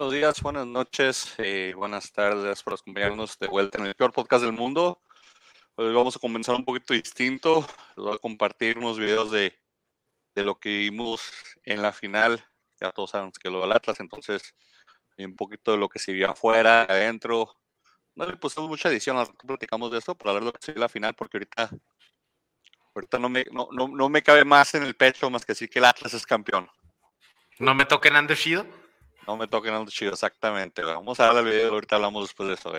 Buenos días, buenas noches, eh, buenas tardes por acompañarnos de vuelta en el peor podcast del mundo. Hoy vamos a comenzar un poquito distinto. Les voy a compartir unos videos de, de lo que vimos en la final. Ya todos saben que lo del Atlas, entonces un poquito de lo que se vio afuera, adentro. No le pusimos mucha edición, platicamos de eso, para ver lo que se vio la final, porque ahorita, ahorita no, me, no, no, no me cabe más en el pecho más que decir que el Atlas es campeón. ¿No me toquen Ando Chido? No me toquen Ando Chido, exactamente. Vamos a darle el video, ahorita hablamos después de eso.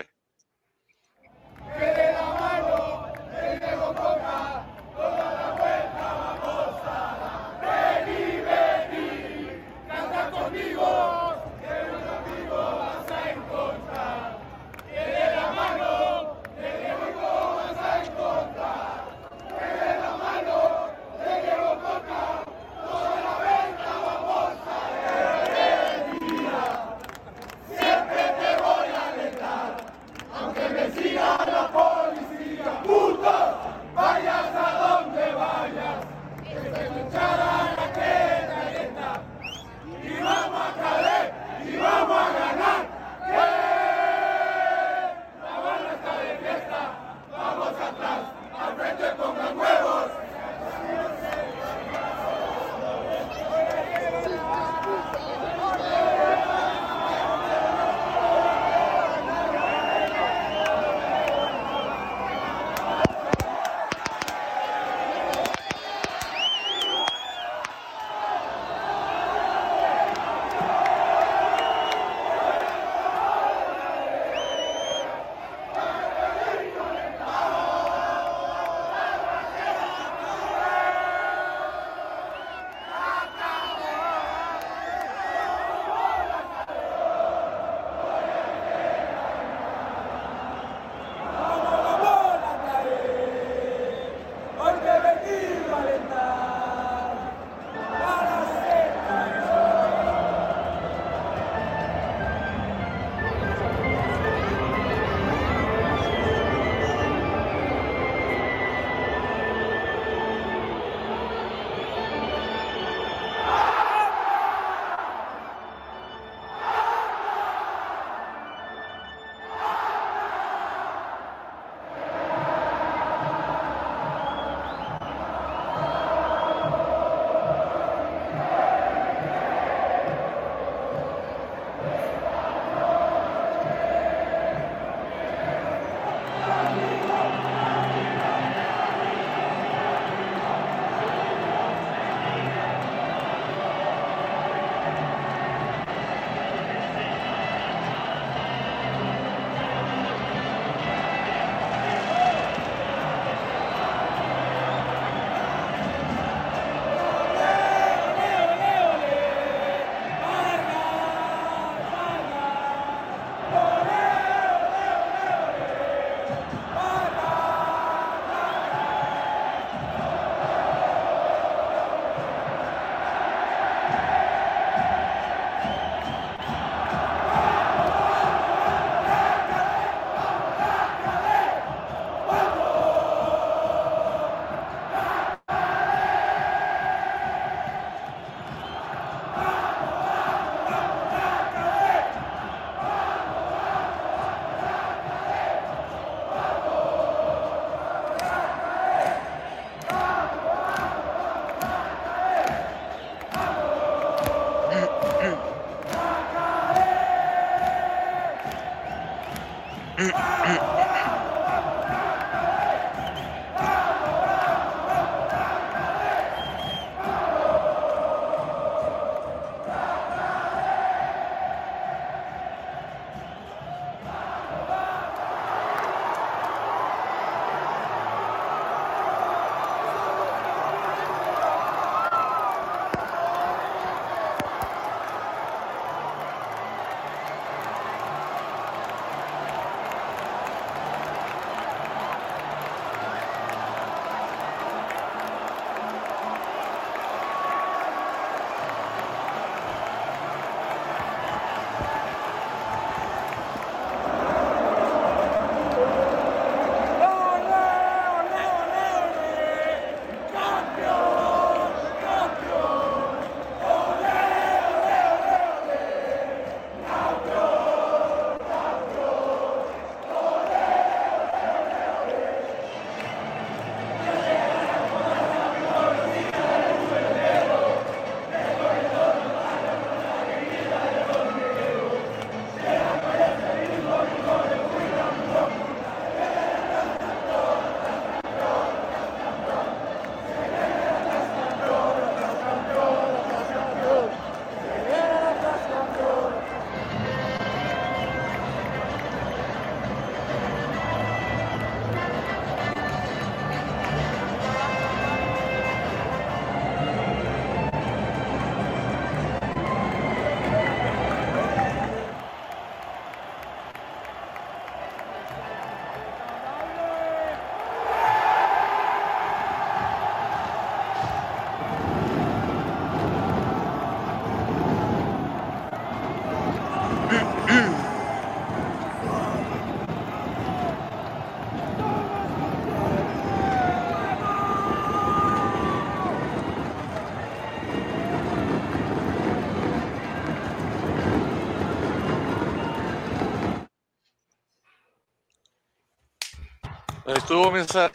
Estuvo, misa,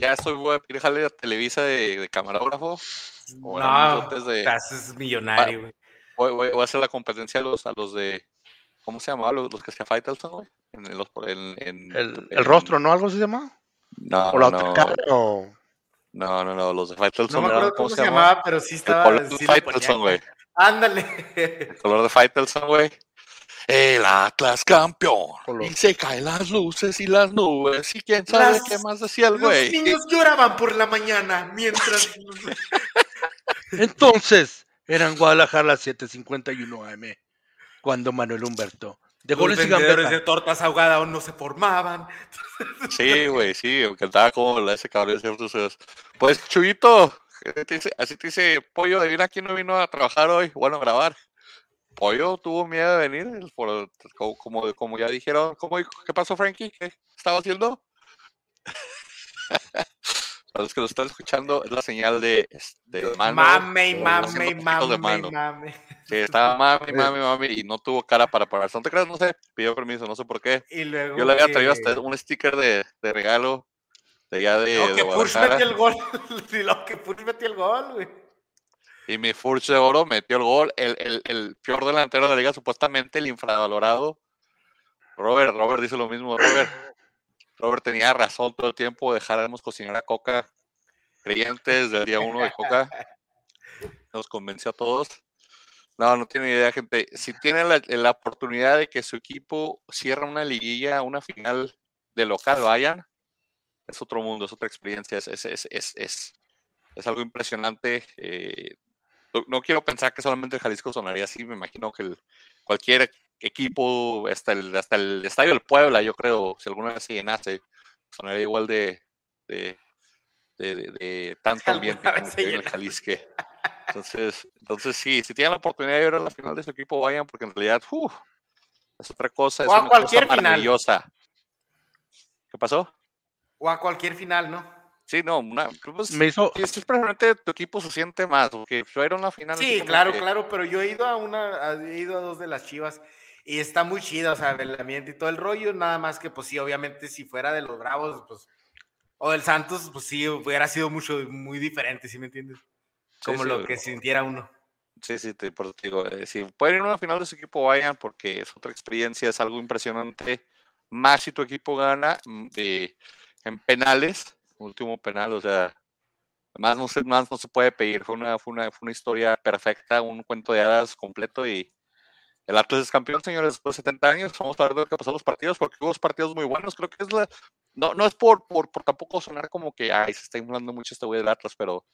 ya estoy, voy a jale a Televisa de, de camarógrafo. No, de, es millonario, güey. Voy, voy, voy, a hacer la competencia a los, a los de, ¿cómo se llama? Los, los que se Faitelson, güey. En, en, en, el, el, rostro, ¿no? ¿Algo se llama? No, ¿O la no. o... No, no, no, los de Faitelson. No me acuerdo cómo, se, llamaba, pero sí estaba. El color de Faitelson, güey. Ándale. El color de Faitelson, güey. El Atlas campeón. Y se caen las luces y las nubes. Y quién sabe las, qué más decía el güey. Los niños lloraban por la mañana mientras. Entonces, eran Guadalajara las 7:51 AM. Cuando Manuel Humberto. De goles y de tortas ahogadas aún no se formaban. Sí, güey, sí, aunque estaba como ese cabrón. Pues, Chuyito, así te dice, Pollo, adivina quién no vino a trabajar hoy, bueno, a grabar. Pollo tuvo miedo de venir, por, como, como, ya dijeron, ¿cómo, ¿qué pasó, Frankie? ¿Qué estaba haciendo? Para los que lo están escuchando, es la señal de, de mano. Mame, mame, mame, mame. Sí, estaba mami, mami, mami, y no tuvo cara para pararse. No te creas, no sé, pidió permiso, no sé por qué. Y luego Yo le había traído hasta un sticker de, de regalo de allá de. No, que Furch metió el gol. sí, lo que Furch metió el gol, güey. Y mi Furch de oro metió el gol. El, el, el peor delantero de la liga, supuestamente el infravalorado. Robert, Robert dice lo mismo. Robert, Robert tenía razón todo el tiempo. Dejaremos cocinar a Coca. Creyentes del día uno de Coca. Nos convenció a todos. No, no tiene idea, gente. Si tienen la, oportunidad de que su equipo cierre una liguilla, una final de local, vayan. Es otro mundo, es otra experiencia, es, es, es, es algo impresionante. Eh, no, quiero pensar que solamente el Jalisco sonaría así, me imagino que cualquier equipo, hasta el, hasta el Estadio del Puebla, yo creo, si alguna vez se llenase, sonaría igual de, de, de, tanto ambiente como en el Jalisco. Entonces, entonces sí, si tienen la oportunidad de ver a la final de su equipo, vayan, porque en realidad es otra cosa, es o a una cualquier cosa maravillosa. ¿Qué pasó? O a cualquier final, ¿no? Sí, no, una, pues, me hizo. Si es precisamente tu equipo se siente más, porque fueron la final. Sí, claro, claro, pero yo he ido a una, he ido a dos de las chivas y está muy chido, o sea, el ambiente y todo el rollo, nada más que, pues sí, obviamente, si fuera de los Bravos, pues, o del Santos, pues sí, hubiera sido mucho, muy diferente, ¿sí me entiendes? Como lo que sintiera uno. Sí, sí, te, por digo, eh, si pueden ir a una final de su equipo, vayan, porque es otra experiencia, es algo impresionante. Más si tu equipo gana mm, en penales, último penal, o sea, más no se, más no se puede pedir. Fue una, fue una, fue una historia perfecta, un cuento de hadas completo y el Atlas es campeón, señores, después de 70 años. Vamos a ver de qué pasó los partidos, porque hubo partidos muy buenos. Creo que es la. No, no es por, por, por tampoco sonar como que ay, se está inflando mucho este güey del Atlas, pero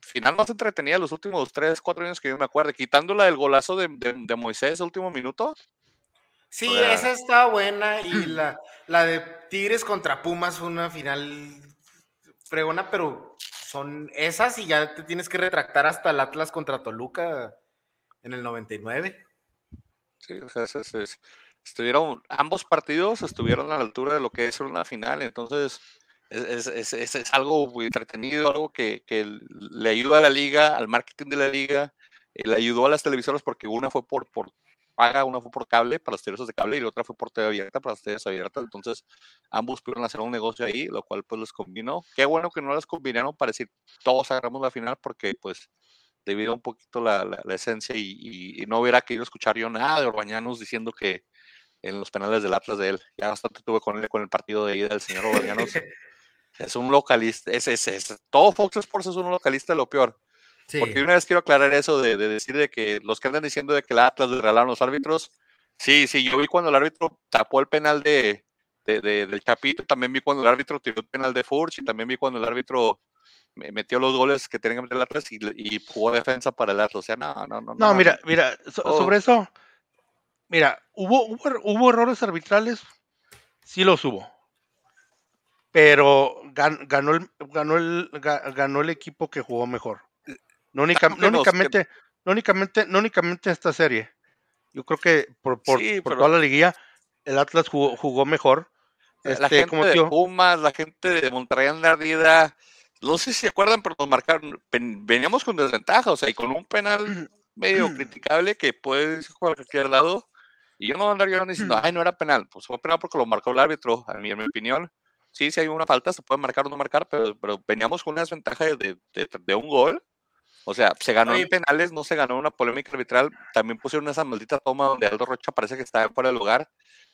final más entretenida los últimos 3, 4 años que yo me acuerdo, quitándola del golazo de, de, Moisés, el último minuto. Sí, esa está buena y la, la de Tigres contra Pumas fue una final fregona, pero son esas y ya te tienes que retractar hasta el Atlas contra Toluca en el 99. Sí, o sea, estuvieron, ambos partidos estuvieron a la altura de lo que es una final, entonces es, algo muy entretenido, algo que, le ayuda a la liga, al marketing de la liga, eh, le ayudó a las televisoras porque una fue por paga, una fue por cable para las televisoras de cable y la otra fue por TV abierta para las televisiones abiertas. Entonces, ambos pudieron hacer un negocio ahí, lo cual pues les combinó. Qué bueno que no las combinaron para decir todos agarramos la final porque pues debido un poquito la, la, esencia y, y, no hubiera querido escuchar yo nada de Orbañanos diciendo que en los penales del Atlas de él, ya bastante tuve con él con el partido de ida del señor Orbañanos. es un localista, es, es, es, todo Fox Sports es un localista lo peor. Porque una vez quiero aclarar eso de, decir de que los que andan diciendo de que el Atlas le regalaron los árbitros, sí, sí, yo vi cuando el árbitro tapó el penal de, de, del Chapito, también vi cuando el árbitro tiró el penal de Furch y también vi cuando el árbitro metió los goles que tenían que meter el Atlas y, y jugó defensa para el Atlas. O sea, no, no, no. No, mira, mira, oh. sobre eso, mira, hubo, hubo, hubo errores arbitrales, sí los hubo pero ganó el, ganó el, ganó el equipo que jugó mejor. No, únicamente, no únicamente, no únicamente esta serie. Yo creo que por, por, toda la liguilla, el Atlas jugó, jugó mejor. la este, gente de Pumas, la gente de Monterrey Andardida, no sé si se acuerdan, pero nos marcaron, veníamos con desventaja, o sea, y con un penal medio criticable que puede a cualquier lado. Y yo no andar llorando diciendo, ay, no era penal. Pues fue penal porque lo marcó el árbitro, a mí, en mi opinión. sí, si hay una falta, se puede marcar o no marcar, pero, pero veníamos con una desventaja de, de, un gol. O sea, se ganó en penales, no se ganó una polémica arbitral. También pusieron esa maldita toma donde Aldo Rocha parece que está fuera de lugar.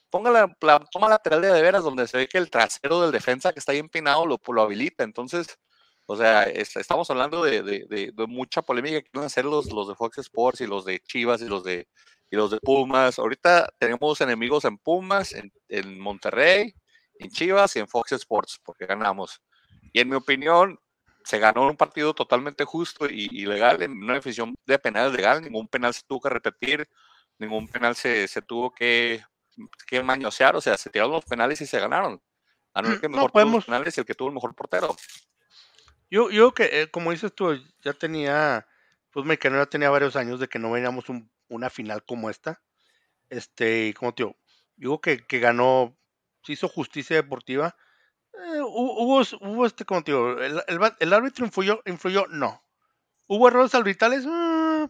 Ponga la, toma lateral de de veras, donde se ve que el trasero del defensa que está ahí empinado lo, lo habilita. Entonces, o sea, estamos hablando de, de, de, mucha polémica que quieren hacer los, los de Fox Sports y los de Chivas y los de, y los de Pumas. Ahorita tenemos enemigos en Pumas, en, en Monterrey, en Chivas y en Fox Sports, porque ganamos. Y en mi opinión, se ganó un partido totalmente justo y, legal, en una decisión de penal legal, ningún penal se tuvo que repetir, ningún penal se, se tuvo que, que mañosear, o sea, se tiraron los penales y se ganaron. A no, que mejor podemos... los penales y el que tuvo el mejor portero. Yo, yo que, eh, como dices tú, ya tenía, pues me ya tenía varios años de que no veníamos una final como esta. Este, y como tío, digo que, que ganó se hizo justicia deportiva. Eh, hubo, hubo este, como digo, el, el, árbitro influyó, influyó, no. ¿Hubo errores arbitrales? Mm,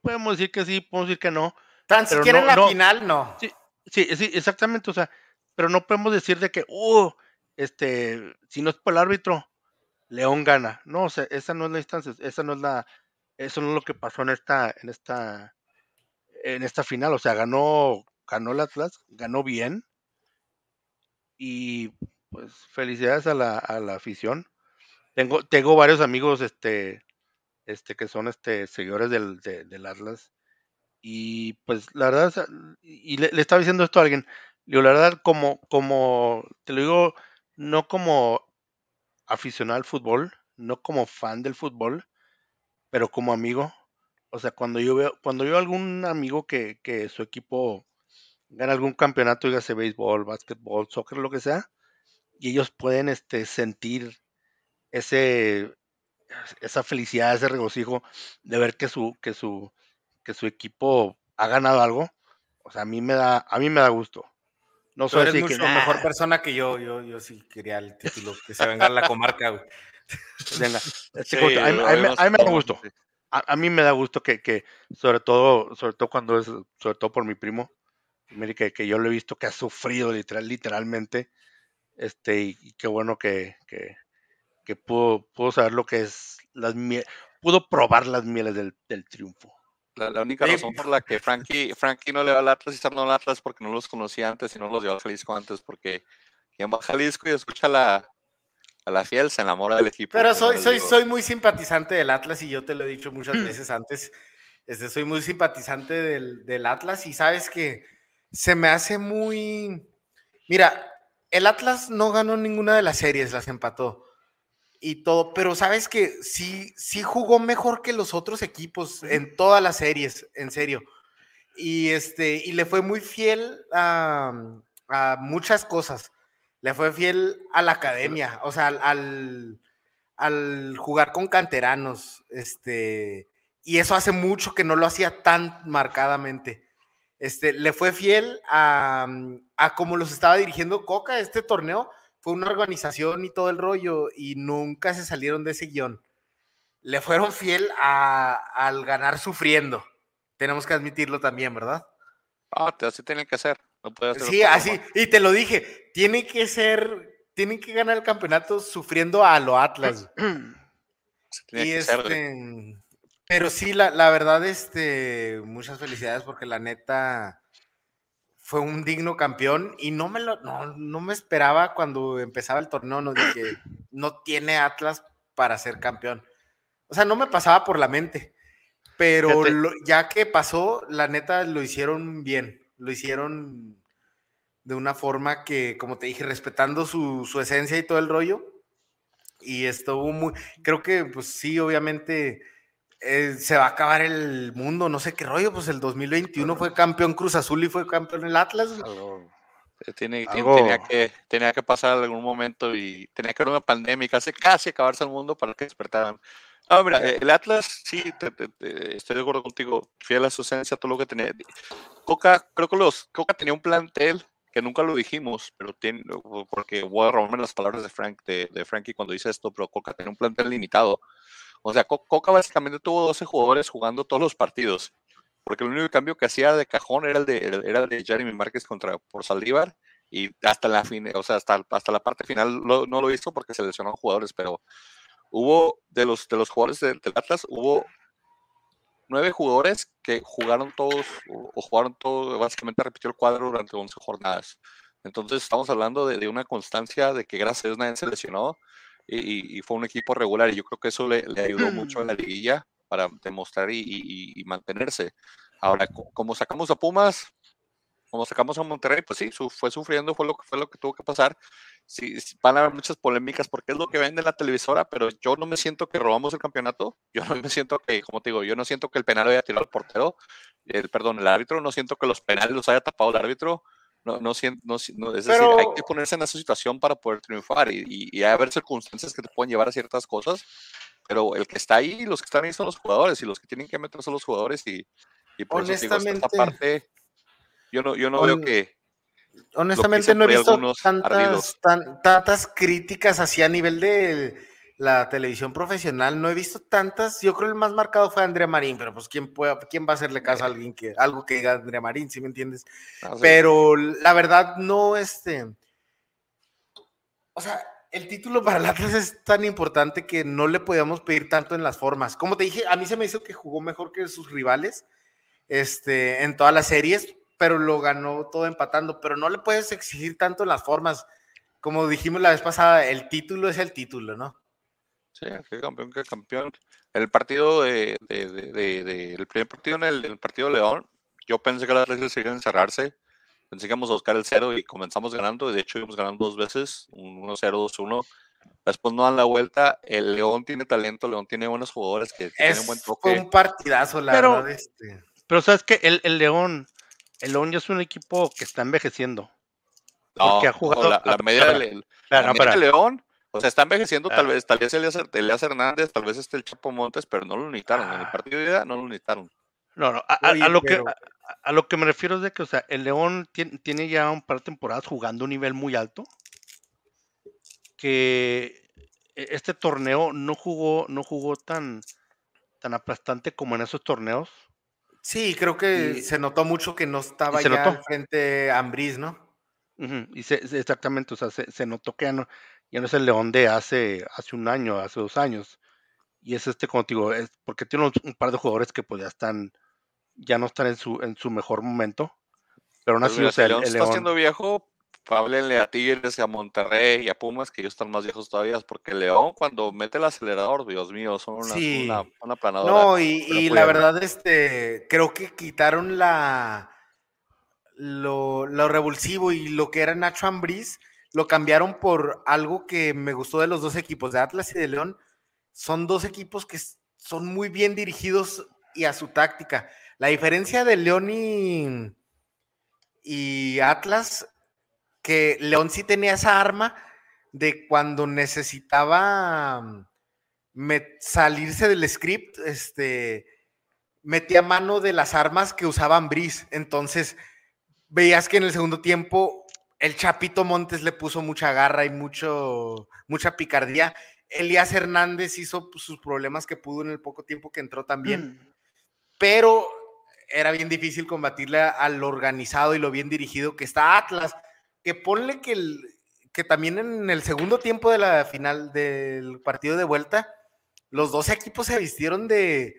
podemos decir que sí, podemos decir que no. Tan siquiera en la final, no. Sí, sí, sí, exactamente, o sea, pero no podemos decir de que, uh, este, si no es por el árbitro, León gana. No, o sea, esa no es la instancia, esa no es la, eso no es lo que pasó en esta, en esta, en esta final, o sea, ganó, ganó el Atlas, ganó bien, y pues felicidades a la, a la afición. Tengo, tengo varios amigos este, este, que son este, seguidores del, del Atlas. Y pues la verdad, y le, estaba diciendo esto a alguien, digo, la verdad, como, como, te lo digo, no como aficionado al fútbol, no como fan del fútbol, pero como amigo. O sea, cuando yo veo, cuando yo veo algún amigo que, que su equipo gana algún campeonato, dígase béisbol, básquetbol, soccer, lo que sea, y ellos pueden este, sentir ese, esa felicidad, ese regocijo de ver que su, que su, que su equipo ha ganado algo. O sea, a mí me da, a mí me da gusto. No soy eres mucho mejor persona que yo, yo, yo sí quería el título, que se venga a la comarca, güey. Venga, este, a, mí, me da gusto. A, mí me da gusto que, que, sobre todo, sobre todo cuando es, sobre todo por mi primo, que, que yo lo he visto que ha sufrido literal, literalmente. Este, y, qué bueno que, que, que, pudo, pudo saber lo que es las pudo probar las mieles del, del triunfo. La, única razón por la que Frankie, Frankie no le va al Atlas y no al Atlas porque no los conocía antes y no los llevó a Jalisco antes, porque quien va a Jalisco y escucha la, a la fiel se enamora del equipo. Pero soy, soy, soy muy simpatizante del Atlas y yo te lo he dicho muchas veces antes. Este, soy muy simpatizante del, del Atlas y sabes que se me hace muy... Mira, el Atlas no ganó ninguna de las series, las empató y todo, pero sabes que sí, sí jugó mejor que los otros equipos en todas las series, en serio. Y, este, y le fue muy fiel a, muchas cosas. Le fue fiel a la academia, o sea, al, al jugar con canteranos. Este, y eso hace mucho que no lo hacía tan marcadamente este, le fue fiel a, mm, a como los estaba dirigiendo Coca. Este torneo fue una organización y todo el rollo y nunca se salieron de ese guion. Le fueron fiel a, al ganar sufriendo. Tenemos que admitirlo también, ¿verdad? Ah, así tiene que ser. sí, así. Y te lo dije, tiene que ser, tienen que ganar el campeonato sufriendo a lo Atlas. y este, pero sí, la, la, verdad, este, muchas felicidades porque la neta fue un digno campeón y no me lo, no, no me esperaba cuando empezaba el torneo, no dije, no tiene Atlas para ser campeón. O sea, no me pasaba por la mente, pero ya que pasó, la neta lo hicieron bien, lo hicieron de una forma que, como te dije, respetando su, su esencia y todo el rollo. Y estuvo muy, creo que pues sí, obviamente eh, se va a acabar el mundo, no sé qué rollo, pues el 2021 fue campeón Cruz Azul y fue campeón el Atlas. Eh, tiene, tenía, que, tenía que pasar algún momento y tenía que haber una pandemia, casi, casi acabarse el mundo para que despertaran. No, mira, eh, el Atlas, sí, estoy de acuerdo contigo, fiel a su esencia, todo lo que tenía. Coca, creo que los, Coca tenía un plantel que nunca lo dijimos, pero tiene, porque voy a robarme las palabras de Frank, de, de Frankie cuando dice esto, pero Coca tenía un plantel limitado o sea, Coca básicamente tuvo 12 jugadores jugando todos los partidos, porque el único cambio que hacía de cajón era el de, era el de Jeremy Márquez contra por Saldívar y hasta la fin, o sea, hasta, hasta la parte final no lo hizo porque se lesionaron jugadores, pero hubo de los de los jugadores del, Atlas, hubo nueve jugadores que jugaron todos o, jugaron todo, básicamente repitió el cuadro durante 11 jornadas. Entonces estamos hablando de, una constancia de que gracias a Dios nadie se lesionó y, fue un equipo regular y yo creo que eso le, ayudó mucho a la liguilla para demostrar y, mantenerse. Ahora, como sacamos a Pumas, como sacamos a Monterrey, pues sí, fue sufriendo, fue lo que fue lo que tuvo que pasar. Sí, van a haber muchas polémicas porque es lo que vende la televisora, pero yo no me siento que robamos el campeonato. Yo no me siento que, como te digo, yo no siento que el penal haya tirado al portero, el, perdón, el árbitro, no siento que los penales los haya tapado el árbitro. No, no, siento, no, es decir, hay que ponerse en esa situación para poder triunfar y, y, hay haber circunstancias que te pueden llevar a ciertas cosas, pero el que está ahí, los que están ahí son los jugadores y los que tienen que meter son los jugadores y, y por Honestamente, eso esta parte yo no, yo no veo que. Honestamente, no he visto tantas, tantas críticas así a nivel de la televisión profesional. No he visto tantas. Yo creo que el más marcado fue Andrea Marín, pero pues quién puede, quién va a hacerle caso a alguien que algo que diga Andrea Marín, si me entiendes. Ah, pero la verdad, no este. O sea, el título para el Atlas es tan importante que no le podíamos pedir tanto en las formas. Como te dije, a mí se me hizo que jugó mejor que sus rivales este, en todas las series, pero lo ganó todo empatando, pero no le puedes exigir tanto las formas. Como dijimos la vez pasada, el título es el título, ¿no? Sí, qué campeón, qué campeón. El partido de, el primer partido en el, partido de León, yo pensé que las veces iban a encerrarse. Pensé que íbamos a buscar el cero y comenzamos ganando. De hecho, íbamos ganando dos veces, 1-0, 2-1. Después no dan la vuelta. El León tiene talento, León tiene buenos jugadores que tienen buen toque. Fue un partidazo, la verdad. Este. Pero sabes que el, el León, el León ya es un equipo que está envejeciendo. porque ha jugado. La, media, de, León, o sea, está envejeciendo, tal ah. vez, tal vez Elias Hernández, tal vez este el Chapo Montes, pero no lo necesitaron. En el ah. partido de ida no lo necesitaron. No, no, a, lo que, a, lo que me refiero es de que, o sea, el León tiene, ya un par de temporadas jugando a un nivel muy alto. Que e, este torneo no jugó, no jugó tan, tan aplastante como en esos torneos. Sí, creo que se notó mucho que no estaba ya al frente Ambris, ¿no? Y exactamente, o sea, se, notó que ya no, ya no es el León de hace, hace un año, hace dos años. Y es este, como te digo, es porque tiene un, par de jugadores que pues ya están, ya no están en su, en su mejor momento. Pero aún así, o sea, el, León está siendo viejo, háblenle a Tigres, a Monterrey y a Pumas, que ellos están más viejos todavía, porque León cuando mete el acelerador, Dios mío, son una, una, planadora. No, y, la verdad, este, creo que quitaron la lo, revulsivo y lo que era Nacho Ambriz, lo cambiaron por algo que me gustó de los dos equipos, de Atlas y de León. Son dos equipos que son muy bien dirigidos y a su táctica. La diferencia de León y, y Atlas que León sí tenía esa arma de cuando necesitaba mm, salirse del script, este, metía mano de las armas que usaban Brice. Entonces, veías que en el segundo tiempo el Chapito Montes le puso mucha garra y mucho, mucha picardía. Elías Hernández hizo pues, sus problemas que pudo en el poco tiempo que entró también. Mm. Pero era bien difícil combatirle al organizado y lo bien dirigido que está Atlas que ponle que, el, que también en el segundo tiempo de la final del partido de vuelta, los dos equipos se vistieron de,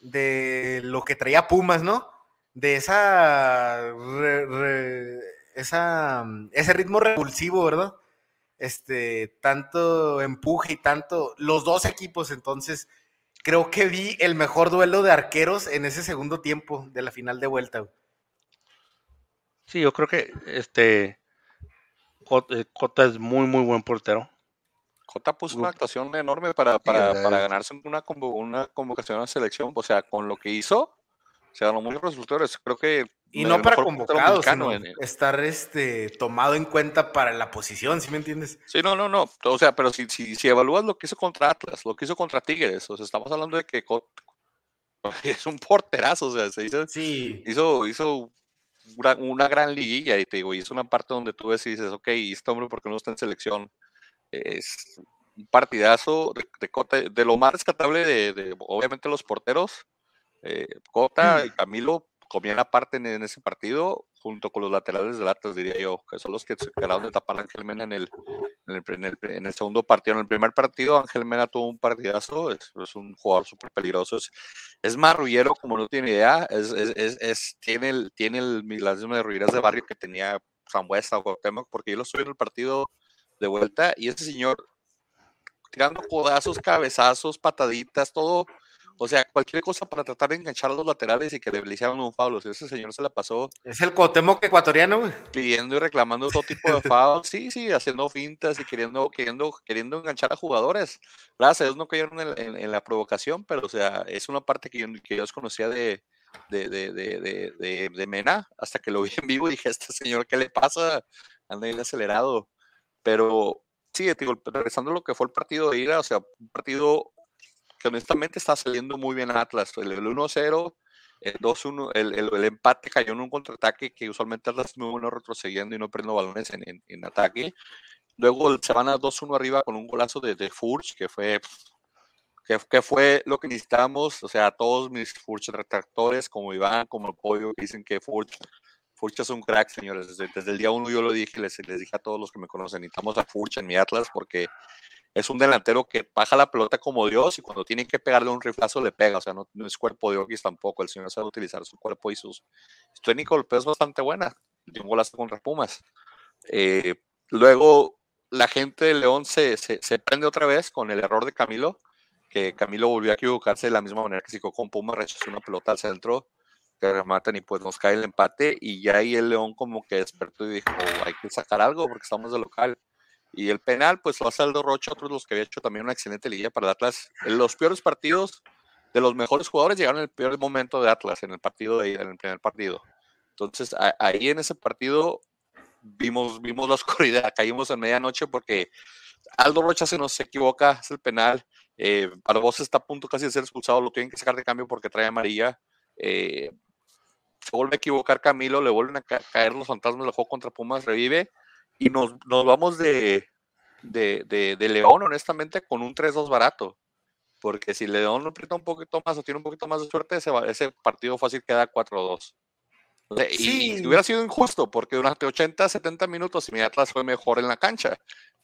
de lo que traía Pumas, ¿no? De esa, esa ese ritmo revulsivo, ¿verdad? Este, tanto empuje y tanto, los dos equipos, entonces creo que vi el mejor duelo de arqueros en ese segundo tiempo de la final de vuelta. Sí, yo creo que este eh, Cota es muy, muy buen portero. Cota puso una actuación enorme para, para, ganarse una, una convocación a la selección. O sea, con lo que hizo, se ganó muchos resultados. Creo que. Y no para convocados, sino estar este, tomado en cuenta para la posición, ¿sí me entiendes? Sí, no, no, no. O sea, pero si, si, si evalúas lo que hizo contra Atlas, lo que hizo contra Tigres, o sea, estamos hablando de que es un porterazo, o sea, se hizo, sí. hizo, hizo una, gran liguilla y te digo, y es una parte donde tú ves y dices, ok, este hombre, ¿por qué no está en selección? Es un partidazo de, de, lo más rescatable de, obviamente los porteros, eh, Cota y mm. Camilo comían aparte en, ese partido, junto con los laterales del Atlas, diría yo, que son los que se quedaron de tapar a Ángel Mena en el, en el, segundo partido. En el primer partido, Ángel Mena tuvo un partidazo, es, un jugador súper peligroso, es, es marrullero como no tiene idea, es, es, tiene, el, tiene el, las mismas ruidas de barrio que tenía Zambuesa o Cuauhtémoc, porque yo lo estuve en el partido de vuelta y ese señor tirando codazos, cabezazos, pataditas, todo o sea, cualquier cosa para tratar de enganchar a los laterales y que le hicieran un foul. ese señor se la pasó. Es el Cotemoc ecuatoriano, güey. Pidiendo y reclamando todo tipo de fouls. Sí, sí, haciendo fintas y queriendo, queriendo, queriendo enganchar a jugadores. Gracias a Dios no cayeron en, la provocación, pero o sea, es una parte que yo, que yo desconocía de, de, de, de, de, Mena. Hasta que lo vi en vivo y dije, este señor, ¿qué le pasa? Anda bien acelerado. Pero sí, digo, regresando a lo que fue el partido de ida, o sea, un partido que honestamente está saliendo muy bien Atlas. El, 1-0, el 2-1, el, el, empate cayó en un contraataque que usualmente Atlas muy bueno retrocediendo y no prendo balones en, en, ataque. Luego se van a 2-1 arriba con un golazo de, de Furch, que fue, que, que, fue lo que necesitábamos. O sea, todos mis Furch retractores, como Iván, como el Pollo, dicen que Furch, Furch es un crack, señores. Desde, desde el día uno yo lo dije, les, les dije a todos los que me conocen, necesitamos a Furch en mi Atlas porque es un delantero que baja la pelota como Dios y cuando tiene que pegarle un riflazo le pega, o sea, no, es cuerpo de Oquis tampoco, el señor sabe utilizar su cuerpo y sus... Su técnico es bastante buena, dio un golazo contra Pumas. Eh, luego la gente de León se, se, prende otra vez con el error de Camilo, que Camilo volvió a equivocarse de la misma manera que si con Pumas, rechazó una pelota al centro, que rematan y pues nos cae el empate y ya ahí el León como que despertó y dijo, hay que sacar algo porque estamos de local y el penal, pues lo hace Aldo Rocha, otros los que había hecho también una excelente liga para el Atlas. Los peores partidos de los mejores jugadores llegaron en el peor momento de Atlas, en el partido de en el primer partido. Entonces, ahí en ese partido vimos, vimos la oscuridad, caímos en medianoche porque Aldo Rocha se nos equivoca, es el penal. Eh, Barbosa está a punto casi de ser expulsado, lo tienen que sacar de cambio porque trae amarilla. Eh, se vuelve a equivocar Camilo, le vuelven a caer los fantasmas del juego contra Pumas, revive y nos, nos vamos de, de, de, León, honestamente, con un 3-2 barato. Porque si León aprieta un poquito más o tiene un poquito más de suerte, ese, ese partido fácil queda 4-2. Y, hubiera sido injusto, porque durante 80, 70 minutos mi Atlas fue mejor en la cancha,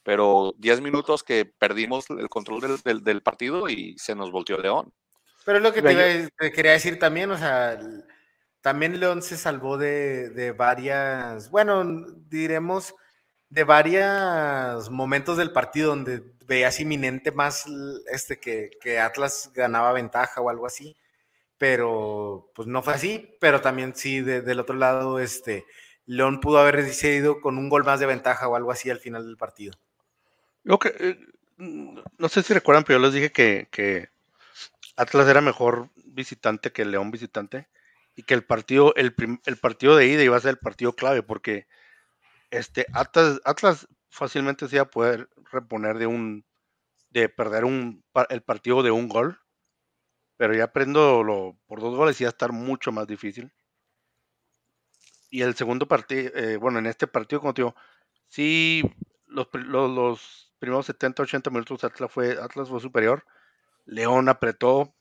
pero 10 minutos que perdimos el control del, del, partido y se nos volteó León. Pero es lo que te, quería decir también, o sea, también León se salvó de, de varias, bueno, diremos, de varios momentos del partido donde veías inminente más este que, Atlas ganaba ventaja o algo así, pero pues no fue así, pero también sí del otro lado este León pudo haber decidido con un gol más de ventaja o algo así al final del partido. Lo que, eh, no sé si recuerdan, pero yo les dije que, que Atlas era mejor visitante que León visitante y que el partido, el, el partido de ida iba a ser el partido clave porque este, Atlas, fácilmente se iba a poder reponer de un, de perder un, el partido de un gol, pero ya prendo por dos goles iba a estar mucho más difícil. Y el segundo partido, eh, bueno, en este partido, digo, sí, los, los, primeros 70, 80 minutos Atlas fue, Atlas fue superior. León apretó,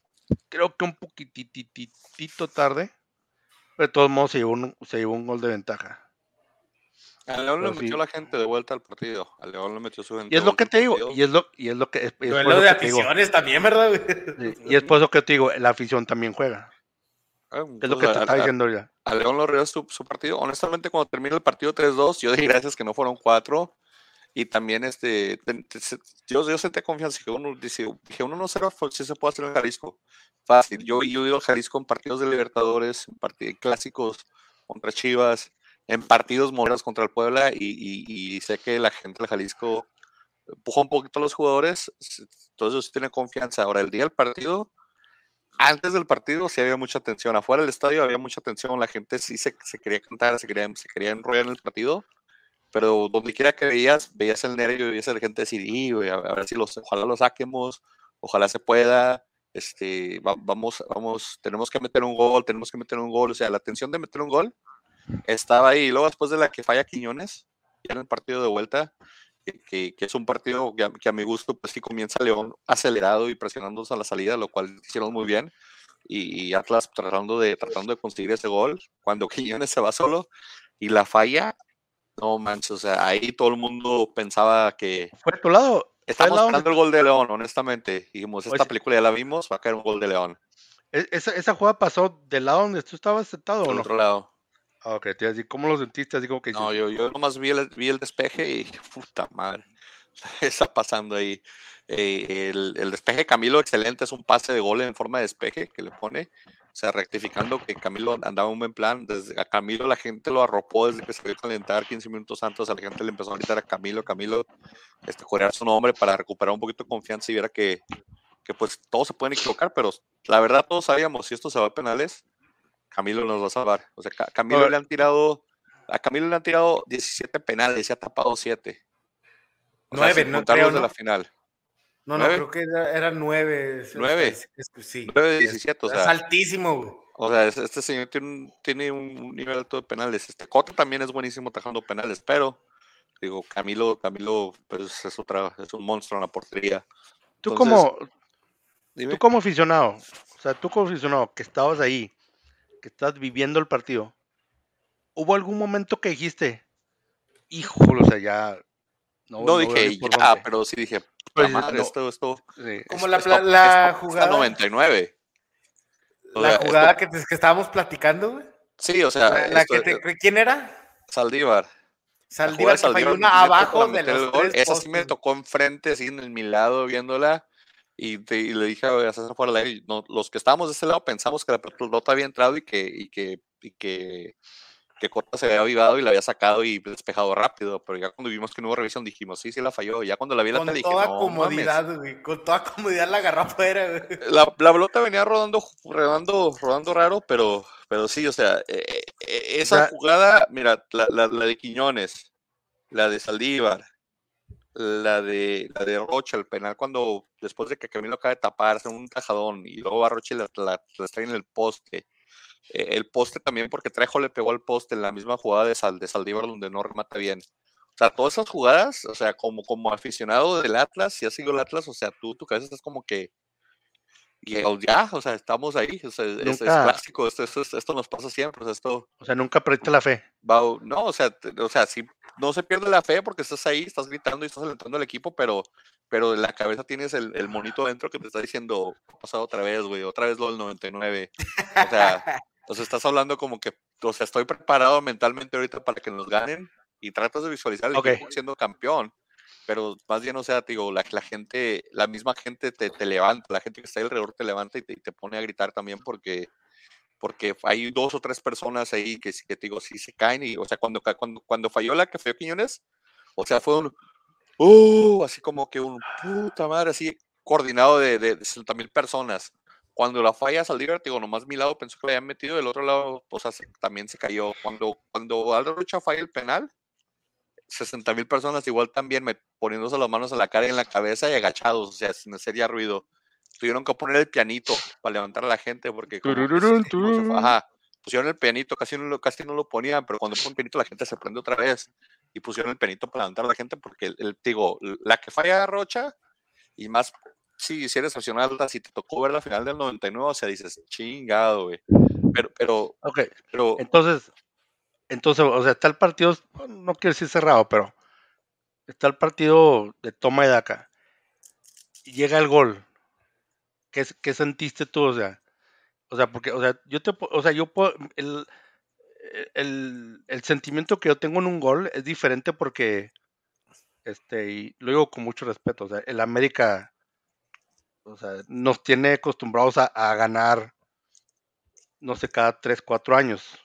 creo que un poquititito tarde, pero de todos modos se se llevó un gol de ventaja. A León le metió la gente de vuelta al partido. A León le metió su gente. Y es lo que te digo. Y es lo, y es lo que. Es, lo de aficiones también, ¿verdad? y es por eso que te digo, la afición también juega. Ah, es lo que te está diciendo ya. A León lo rió su, su, partido. Honestamente, cuando termina el partido 3-2, yo dije gracias que no fueron 4. Y también este, yo, yo sentí confianza. Dije, uno, dije 1-0 si se puede hacer en Jalisco. Fácil. Yo, yo he ido al Jalisco en partidos de Libertadores, en partidos clásicos contra Chivas en partidos morenos contra el Puebla y, sé que la gente de Jalisco empuja un poquito a los jugadores, entonces sí tiene confianza. Ahora, el día del partido, antes del partido sí había mucha tensión, afuera del estadio había mucha tensión, la gente sí se, quería cantar, se quería, se quería enrollar en el partido, pero donde quiera que veías, veías el nervio, veías a la gente decir, a, ver si los, ojalá lo saquemos, ojalá se pueda, este, vamos, vamos, tenemos que meter un gol, tenemos que meter un gol, o sea, la tensión de meter un gol estaba ahí. Y luego después de la que falla Quiñones, ya en el partido de vuelta, que, que es un partido que a, mi gusto, pues sí comienza León acelerado y presionándose a la salida, lo cual hicieron muy bien. y, Atlas tratando de, tratando de conseguir ese gol, cuando Quiñones se va solo y la falla, no manches, o sea, ahí todo el mundo pensaba que... Fue a tu lado. Estamos esperando el gol de León, honestamente. Dijimos, esta película ya la vimos, va a caer un gol de León. ¿E-, ¿Esa, esa jugada pasó del lado donde tú estabas sentado no? otro lado. Ah, ok, te decir, ¿cómo lo sentiste? Así como que no, yo, yo nomás vi el, despeje y puta madre, está pasando ahí. Eh, el, el, despeje Camilo, excelente, es un pase de gol en forma de despeje que le pone. O sea, rectificando que Camilo andaba un buen plan. A Camilo la gente lo arropó desde que se vio calentar 15 minutos antes. A la gente le empezó a gritar a Camilo, Camilo, este, corear su nombre para recuperar un poquito de confianza y viera que, que pues todos se pueden equivocar, pero la verdad todos sabíamos si esto se va a penales, Camilo nos va a salvar. O sea, Camilo le han tirado, a Camilo le han tirado 17 penales y se ha tapado 7. 9, no creo, de la final. No, no, creo que eran nueve. ¿Nueve? sí. Nueve de 17, o sea. Es altísimo, O sea, este señor tiene un, tiene un nivel alto de penales. Este Cota también es buenísimo tajando penales, pero digo, Camilo, Camilo pues, es otra, es un monstruo en la portería. Tú como, tú como aficionado, o sea, tú como aficionado que estabas ahí, que estás viviendo el partido, ¿hubo algún momento que dijiste, híjole, o sea, ya... No, dije ya, pero sí dije, pues, esto, esto, como la, la jugada... 99. la jugada que, que, estábamos platicando, güey. Sí, o sea... La, que ¿Quién era? Saldívar. Saldívar, que falló una abajo de los gol. Esa sí me tocó enfrente, así en mi lado, viéndola. Y, le dije a César fuera no, los que estábamos de ese lado pensamos que la pelota había entrado y que, y que, y que, que Cota se había avivado y la había sacado y despejado rápido, pero ya cuando vimos que no hubo revisión dijimos, sí, sí la falló. Ya cuando la vi la tele dije, no, comodidad, güey, con toda comodidad la agarró afuera, güey. La, la, pelota venía rodando, rodando, rodando raro, pero, pero sí, o sea, eh, eh, esa jugada, mira, la, la, la de Quiñones, la de Saldívar, la de, la de Rocha, el penal, cuando después de que Camilo acaba de taparse un tajadón y luego va Rocha y la, la, en el poste. Eh, el poste también porque Trejo le pegó al poste en la misma jugada de, Sal, de Saldívar donde no remata bien. O sea, todas esas jugadas, o sea, como, como aficionado del Atlas, si has sido el Atlas, o sea, tú, tu cabeza estás como que, y ya, o sea, estamos ahí, o sea, es, clásico, esto, esto, esto, nos pasa siempre, o sea, esto... O sea, nunca perdiste la fe. no, o sea, o sea, sí, no se pierde la fe porque estás ahí, estás gritando y estás alentando al equipo, pero, pero en la cabeza tienes el, el monito dentro que te está diciendo, ha pasado otra vez, güey, otra vez lo del 99, o sea, entonces estás hablando como que, o sea, estoy preparado mentalmente ahorita para que nos ganen y tratas de visualizar el equipo siendo campeón pero más bien, o sea, digo, la, la gente, la misma gente te, te, levanta, la gente que está alrededor te levanta y te, te, pone a gritar también porque, porque hay dos o tres personas ahí que, que te digo, sí se caen y, o sea, cuando, cuando, cuando falló la que falló Quiñones, o sea, fue un, uh, así como que un puta madre, así coordinado de, de, 60 mil personas. Cuando la falla Saldívar, digo, nomás mi lado pensó que le habían metido, del otro lado, o sea, también se cayó. Cuando, cuando Aldo Rocha falla el penal, 60 mil personas igual también me, poniéndose las manos en la cara y en la cabeza y agachados, o sea, sin hacer ya ruido. Tuvieron que poner el pianito para levantar a la gente porque ajá, pusieron el pianito, casi no, lo, casi no lo ponían, pero cuando ponen el pianito la gente se prende otra vez y pusieron el pianito para levantar a la gente porque, el, digo, la que falla Rocha y más si, si eres aficionado, si te tocó ver la final del 99, o sea, dices, chingado, güey. Pero, pero, okay. pero, entonces, entonces, o sea, está el partido, no quiero decir cerrado, pero está el partido de toma y daca. Y llega el gol. ¿Qué, ¿Qué, sentiste tú? O sea, o sea, porque, o sea, yo te, o sea, yo puedo, el, el, el, sentimiento que yo tengo en un gol es diferente porque, este, y lo digo con mucho respeto, o sea, el América, o sea, nos tiene acostumbrados a, ganar, no sé, cada 3, 4 años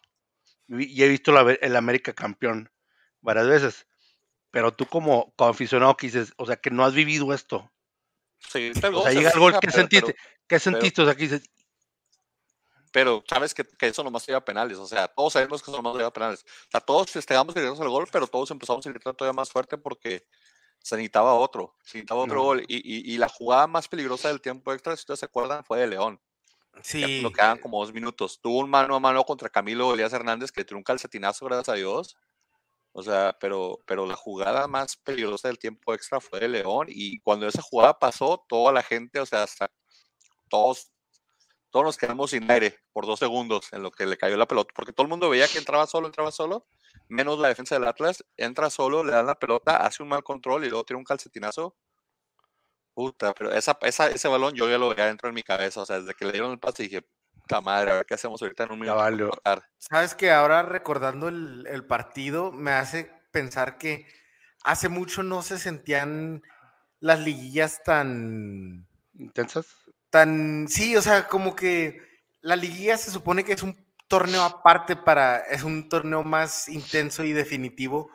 y he visto el América campeón varias veces. Pero tú como, aficionado que dices, o sea, que no has vivido esto. Sí, o sea, llega el gol, ¿qué sentiste? ¿Qué sentiste? o que dices... Pero sabes que, que, eso nomás lleva penales, o sea, todos sabemos que eso nomás lleva penales. O sea, todos festejamos que llegamos al gol, pero todos empezamos a gritar todavía más fuerte porque se necesitaba otro, se necesitaba otro gol. Y, y, y, la jugada más peligrosa del tiempo extra, si ustedes se acuerdan, fue de León. Sí. Lo quedaban como dos minutos. Tuvo un mano a mano contra Camilo Elías Hernández que le tiró un calcetinazo, gracias a Dios. O sea, pero, pero la jugada más peligrosa del tiempo extra fue de León. Y cuando esa jugada pasó, toda la gente, o sea, hasta todos, todos nos quedamos sin aire por dos segundos en lo que le cayó la pelota, porque todo el mundo veía que entraba solo, entraba solo, menos la defensa del Atlas, entra solo, le dan la pelota, hace un mal control y luego tiene un calcetinazo. Puta, pero esa, esa, ese balón yo ya lo veía dentro de mi cabeza, o sea, desde que le dieron el pase dije, puta madre, a ver qué hacemos ahorita en un minuto. Sabes que ahora recordando el, el partido me hace pensar que hace mucho no se sentían las liguillas tan intensas tan, sí, o sea, como que la liguilla se supone que es un torneo aparte para, es un torneo más intenso y definitivo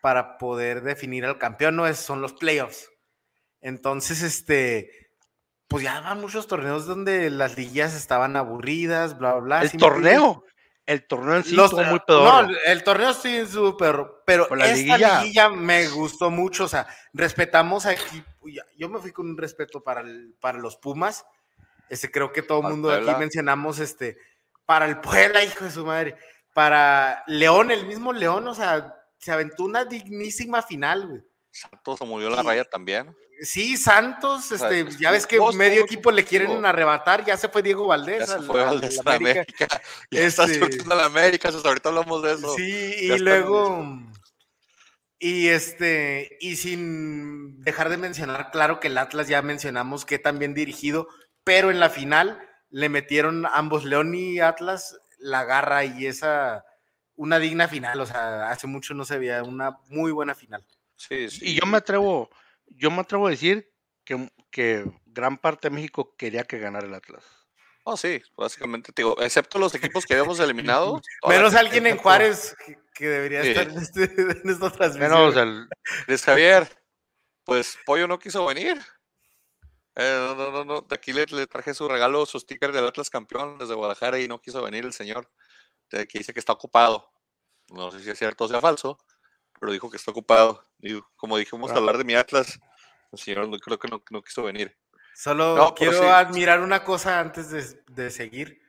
para poder definir al campeón, no es, son los playoffs. Entonces, este, pues ya van muchos torneos donde las liguillas estaban aburridas, bla, bla, bla. El torneo, el torneo en sí estuvo muy peor. No, el torneo sí estuvo peor, pero la esta liguilla... me gustó mucho, o sea, respetamos aquí, yo me fui con un respeto para, el, para los Pumas, este, creo que todo el mundo de aquí mencionamos este, para el Puebla, hijo de su madre, para León, el mismo León, o sea, se aventó una dignísima final, güey. Santos murió la raya también. Sí, Santos, este, ya ves que medio equipo le quieren arrebatar, ya se fue Diego Valdés. Ya se fue Valdés a América. Ya está este la América, ahorita hablamos de eso. Sí, y luego, y este, y sin dejar de mencionar, claro que el Atlas ya mencionamos que también dirigido pero en la final le metieron ambos León y Atlas la garra y esa una digna final, o sea, hace mucho no se veía una muy buena final. Sí, sí. Y yo me atrevo, yo me atrevo a decir que, que gran parte de México quería que ganara el Atlas. Oh, sí, básicamente, digo, excepto los equipos que habíamos eliminado. Menos alguien en Juárez que, debería estar en, este, en esta transmisión. Menos el... Luis Javier, pues Pollo no quiso venir. Eh, no, no, no, de aquí le, traje su regalo, su sticker del Atlas campeón desde Guadalajara y no quiso venir el señor, que dice que está ocupado. No sé si es cierto o sea falso, pero dijo que está ocupado. Y como dijimos, hablar de mi Atlas, el señor creo que no, quiso venir. Solo quiero admirar una cosa antes de, seguir.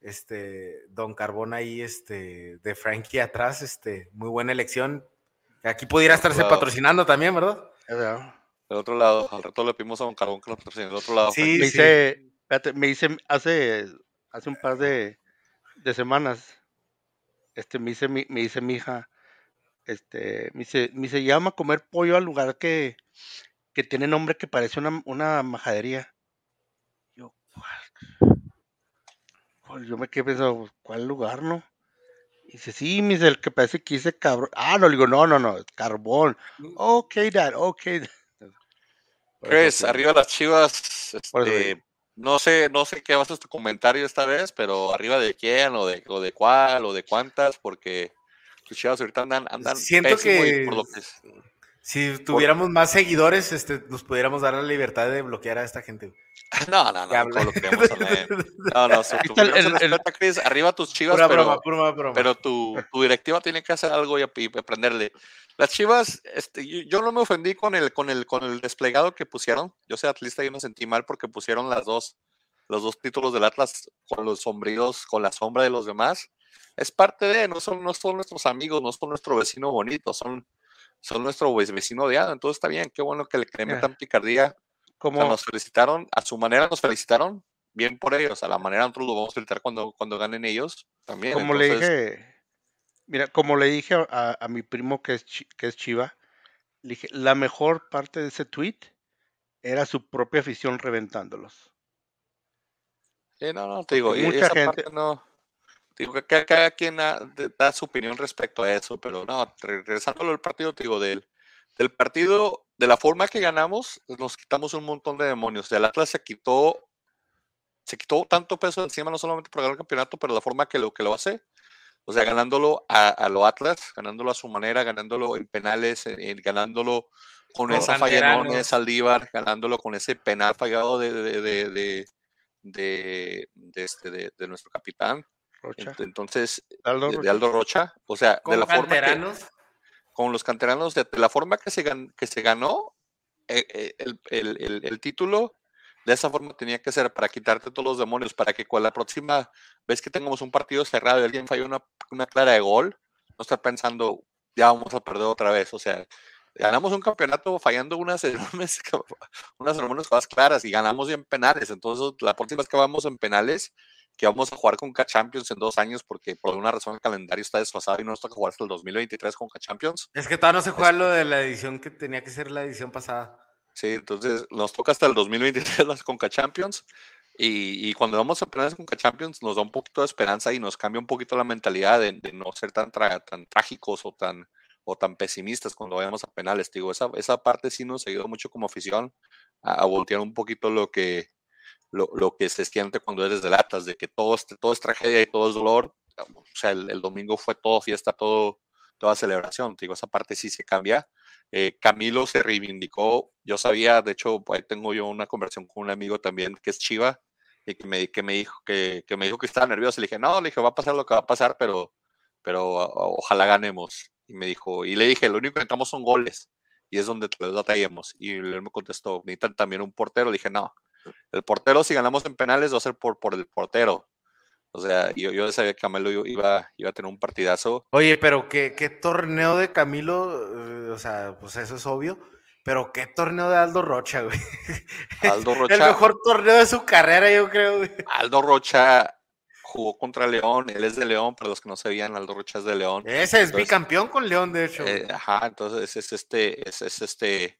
Este, Don Carbón ahí, este, de Frankie atrás, este, muy buena elección. Aquí pudiera estarse patrocinando también, ¿verdad? Del otro lado, al rato le pedimos a Don Carbón que lo patrocine. Del otro lado. Sí, me dice, me dice hace, hace un par de, de semanas, este, me dice, me, dice mi hija, este, me dice, me dice, llama a comer pollo al lugar que, que tiene nombre que parece una, una majadería. Yo, ¿cuál? Yo me quedé pensando, ¿cuál lugar, no? Y dice, sí, me dice, el que parece que dice cabrón. Ah, no, le digo, no, no, no, carbón. Mm. Ok, dad, ok. Chris, arriba las chivas. Este, no sé, no sé qué va a ser tu comentario esta vez, pero arriba de quién, o de, o de cuál, o de cuántas, porque tus chivas ahorita andan, andan Siento que, si tuviéramos más seguidores, este, nos pudiéramos dar la libertad de bloquear a esta gente. No, no, no, no lo queremos No, no, si el, Chris, arriba tus chivas, pero, pero tu, tu, directiva tiene que hacer algo y, y aprenderle. Las Chivas, este, yo no me ofendí con el, con el, con el desplegado que pusieron. Yo soy atlista y me sentí mal porque pusieron las dos, los dos títulos del Atlas con los sombríos, con la sombra de los demás. Es parte de, no son, no son nuestros amigos, no son nuestro vecino bonito, son, son nuestro vecino odiado. Entonces está bien, qué bueno que le, que metan picardía. Como nos felicitaron, a su manera nos felicitaron, bien por ellos, a la manera nosotros lo vamos a felicitar cuando, cuando ganen ellos también. Como le dije, Mira, como le dije a, mi primo que es, que es Chiva, le dije, la mejor parte de ese tweet era su propia afición reventándolos. Sí, no, no, te digo, mucha gente no. Digo que cada, quien da, su opinión respecto a eso, pero no, regresando al partido, te digo, del, del partido, de la forma que ganamos, nos quitamos un montón de demonios. El Atlas se quitó, se quitó tanto peso encima, no solamente por ganar el campeonato, pero la forma que lo, que lo hace, o sea, ganándolo a, a lo Atlas, ganándolo a su manera, ganándolo en penales, ganándolo con esa falla de Saldívar, ganándolo con ese penal fallado de, de, de, de, este, de nuestro capitán. Rocha. Entonces, de Aldo Rocha. O sea, de la forma que, con los canteranos, de, la forma que se, que se ganó eh, eh, el, el, el, el, título, de esa forma tenía que ser para quitarte todos los demonios, para que con la próxima vez que tengamos un partido cerrado y alguien falló una, una clara de gol, no estar pensando, ya vamos a perder otra vez. O sea, ganamos un campeonato fallando unas enormes, unas enormes cosas claras y ganamos en penales. Entonces, la próxima vez que vamos en penales, que vamos a jugar con K-Champions en dos años, porque por alguna razón el calendario está desfasado y no nos toca jugar hasta el 2023 con K-Champions. Es que todavía no se juega lo de la edición que tenía que ser la edición pasada. Sí, entonces nos toca hasta el 2023 con K-Champions. Y, y, cuando vamos a penales con K-Champions nos da un poquito de esperanza y nos cambia un poquito la mentalidad de, no ser tan, tan trágicos o tan, o tan pesimistas cuando vayamos a penales. Digo, esa, esa parte sí nos ayudó mucho como afición a, voltear un poquito lo que, lo, lo, que se siente cuando eres de latas, de que todo todo es tragedia y todo es dolor. O sea, el, domingo fue todo fiesta, todo, toda celebración. Digo, esa parte sí se cambia. Eh, Camilo se reivindicó. Yo sabía, de hecho, ahí tengo yo una conversación con un amigo también que es Chiva y que me, que me dijo que, que me dijo que estaba nervioso. Le dije, no, le dije, va a pasar lo que va a pasar, pero, pero ojalá ganemos. Y me dijo, y le dije, lo único que necesitamos son goles. Y es donde los batallemos. Y él me contestó, necesitan también un portero. Le dije, no, el portero si ganamos en penales va a ser por, por el portero. O sea, yo, yo sabía que Camilo iba, iba a tener un partidazo. Oye, pero ¿qué, qué torneo de Camilo? Eh, o sea, pues eso es obvio. Pero qué torneo de Aldo Rocha, güey. Aldo Rocha. el mejor torneo de su carrera, yo creo, güey. Aldo Rocha jugó contra León, él es de León, para los que no sabían, Aldo Rocha es de León. Ese es bicampeón con León, de hecho. Eh, ajá, entonces es este, es, es este,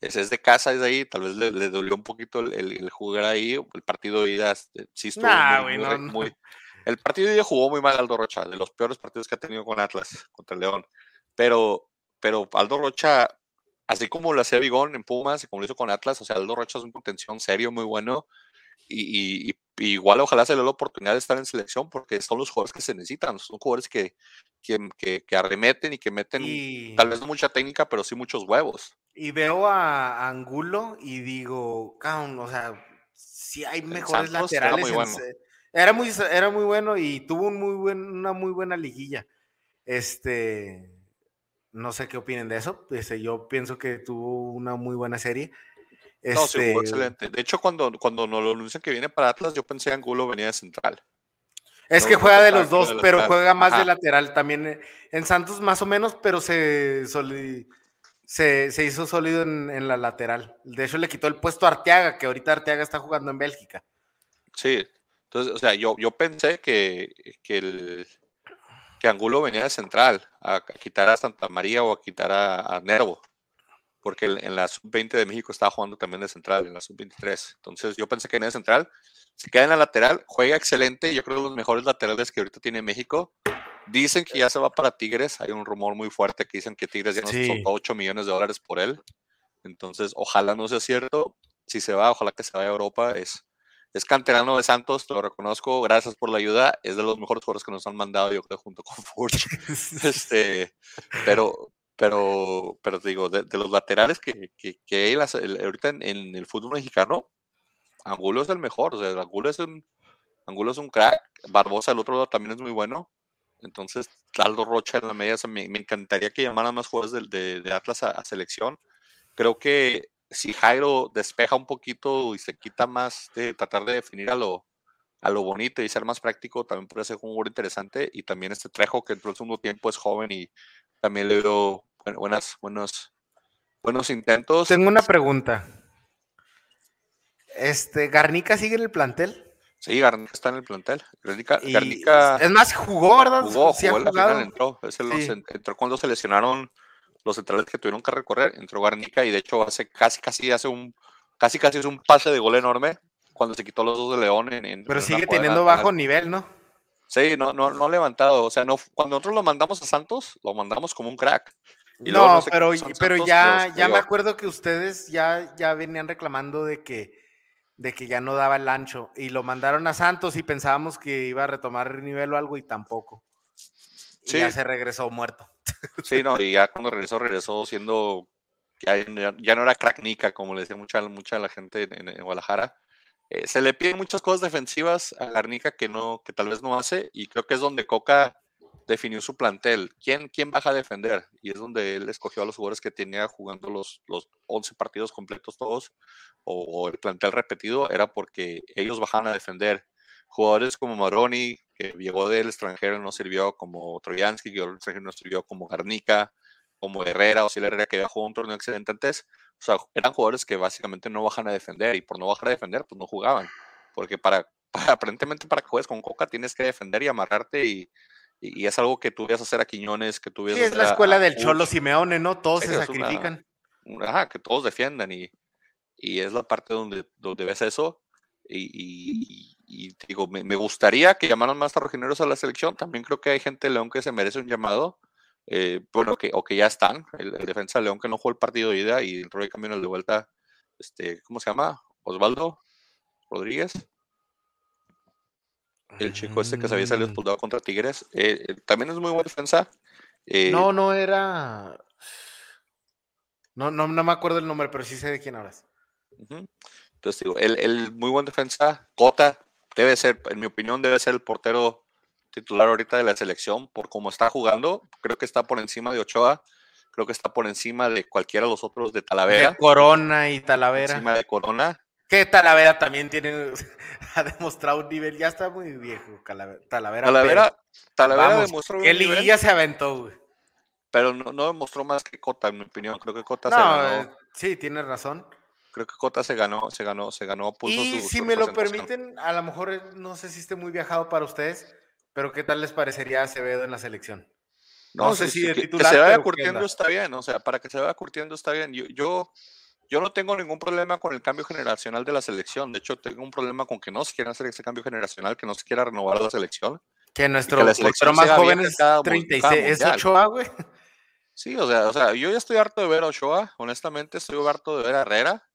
es, es, de casa, es de ahí, tal vez le, dolió un poquito el, el, jugar ahí, el partido de ida, este, sí estuvo muy, El partido de ida jugó muy mal Aldo Rocha, de los peores partidos que ha tenido con Atlas, contra León, pero, pero Aldo Rocha, así como lo hacía Vigón en Pumas y como lo hizo con Atlas, o sea, Aldo Rocha es un contención serio, muy bueno, y, igual ojalá se le dé la oportunidad de estar en selección porque son los jugadores que se necesitan, son jugadores que, que, que, arremeten y que meten tal vez no mucha técnica, pero sí muchos huevos. Y veo a Angulo y digo, o sea, si hay mejores laterales. Era muy, bueno. era muy, era muy bueno y tuvo un muy buen, una muy buena liguilla. Este, no sé qué opinen de eso. Este, yo pienso que tuvo una muy buena serie. No, sí, este excelente. De hecho, cuando, cuando nos lo anuncian que viene para Atlas, yo pensé que Angulo venía de central. Es que juega de los dos, pero juega más de lateral también. Eh, en Santos más o menos, pero se, se, hizo sólido en, la lateral. De hecho, le quitó el puesto a Arteaga, que ahorita Arteaga está jugando en Bélgica. Sí, entonces, o sea, yo, yo pensé que, que, el, que Angulo venía de central, a, quitar a Santa María o a quitar a, a Nervo porque en la sub-20 de México estaba jugando también de central, en la sub-23. Entonces yo pensé que en de central, se queda en la lateral, juega excelente, yo creo que los mejores laterales que ahorita tiene México. Dicen que ya se va para Tigres, hay un rumor muy fuerte que dicen que Tigres ya nos sí. 8 millones de dólares por él. Entonces, ojalá no sea cierto. Si se va, ojalá que se vaya a Europa. Es, es canterano de Santos, te lo reconozco. Gracias por la ayuda. Es de los mejores jugadores que nos han mandado, yo creo, junto con Furch. este, pero, pero, pero digo, de, los laterales que, que, que hay ahorita en, el fútbol mexicano, Angulo es el mejor, o sea, Angulo es un, Angulo es un crack, Barbosa el otro lado también es muy bueno, entonces Aldo Rocha en la media, me, encantaría que llamaran más jugadores de, de, Atlas a, selección, creo que si Jairo despeja un poquito y se quita más de tratar de definir a lo, a lo bonito y ser más práctico, también puede ser un jugador interesante. Y también este Trejo, que en el segundo tiempo es joven y también le veo buenas, buenos, buenos intentos. Tengo una pregunta. Este, ¿Garnica sigue en el plantel? Sí, Garnica está en el plantel. Garnica, es más, jugó, ¿verdad? Jugó, jugó la final, entró. entró cuando se lesionaron los centrales que tuvieron que recorrer. Entró Garnica y de hecho hace casi, casi hace un, casi, casi es un pase de gol enorme cuando se quitó los dos de León. En, Pero sigue teniendo bajo nivel, ¿no? Sí, no, no, no levantado. O sea, no, cuando nosotros lo mandamos a Santos, lo mandamos como un crack no, pero, pero ya, ya me acuerdo que ustedes ya, ya venían reclamando de que, de que ya no daba el ancho y lo mandaron a Santos y pensábamos que iba a retomar nivel o algo y tampoco. Y ya se regresó muerto. Sí, no, y ya cuando regresó, regresó siendo, ya, ya no era cracknica, como le decía mucha, mucha la gente en, Guadalajara. Eh, se le piden muchas cosas defensivas a Garnica que no, que tal vez no hace, y creo que es donde Coca definió su plantel. ¿Quién, ¿Quién baja a defender? Y es donde él escogió a los jugadores que tenía jugando los, los 11 partidos completos todos, o, el plantel repetido, era porque ellos bajaban a defender. Jugadores como Maroni, que llegó del extranjero no sirvió, como Troyansky, que del extranjero no sirvió, como Garnica. como Herrera o si Herrera que había jugado un torneo excelente antes, o sea, eran jugadores que básicamente no bajan a defender y por no bajar a defender, pues no jugaban. Porque para, aparentemente para que juegues con Coca tienes que defender y amarrarte y, y, es algo que tú a hacer a Quiñones, que tú sí, es la escuela del Cholo Simeone, ¿no? Todos se sacrifican. ajá, que todos defiendan y, y, es la parte donde, donde ves eso. Y, y digo, me, me, gustaría que llamaran más tarrojineros a la selección. También creo que hay gente de León que se merece un llamado. Eh, bueno, que, o que ya están. El, defensa de León que no jugó el partido de ida y el Roy camino de vuelta. Este, ¿Cómo se llama? Osvaldo Rodríguez el chico este que se había salido mm. expulsado contra Tigres. Eh, eh, también es muy buena defensa. Eh, no, no era. No, no, no me acuerdo el nombre, pero sí sé de quién hablas. Entonces digo, el, muy buen defensa, Cota, debe ser, en mi opinión, debe ser el portero titular ahorita de la selección por cómo está jugando. Creo que está por encima de Ochoa. Creo que está por encima de cualquiera de los otros de Talavera. Corona y Talavera. Encima de Corona. Que Talavera también tiene, ha demostrado un nivel, ya está muy viejo, Talavera. Talavera, Talavera demostró un nivel. ya se aventó, güey. Pero no, no, demostró más que Cota, en mi opinión. Creo que Cota se ganó. Eh, sí, tienes razón. Creo que Cota se ganó, se ganó, se ganó pulso Y si me lo permiten, a lo mejor eh, no sé si esté muy viajado para ustedes, pero ¿qué tal les parecería Acevedo en la selección? No, sé si de titular. Que se vaya curtiendo está bien, o sea, para que se vaya curtiendo está bien. Yo, yo yo no tengo ningún problema con el cambio generacional de la selección. De hecho, tengo un problema con que no se quiera hacer ese cambio generacional, que no se quiera renovar la selección. Que nuestro portero más joven es 36, es Ochoa, güey. Sí, o sea, o sea, yo ya estoy harto de ver a Ochoa, honestamente, estoy harto de ver a Herrera.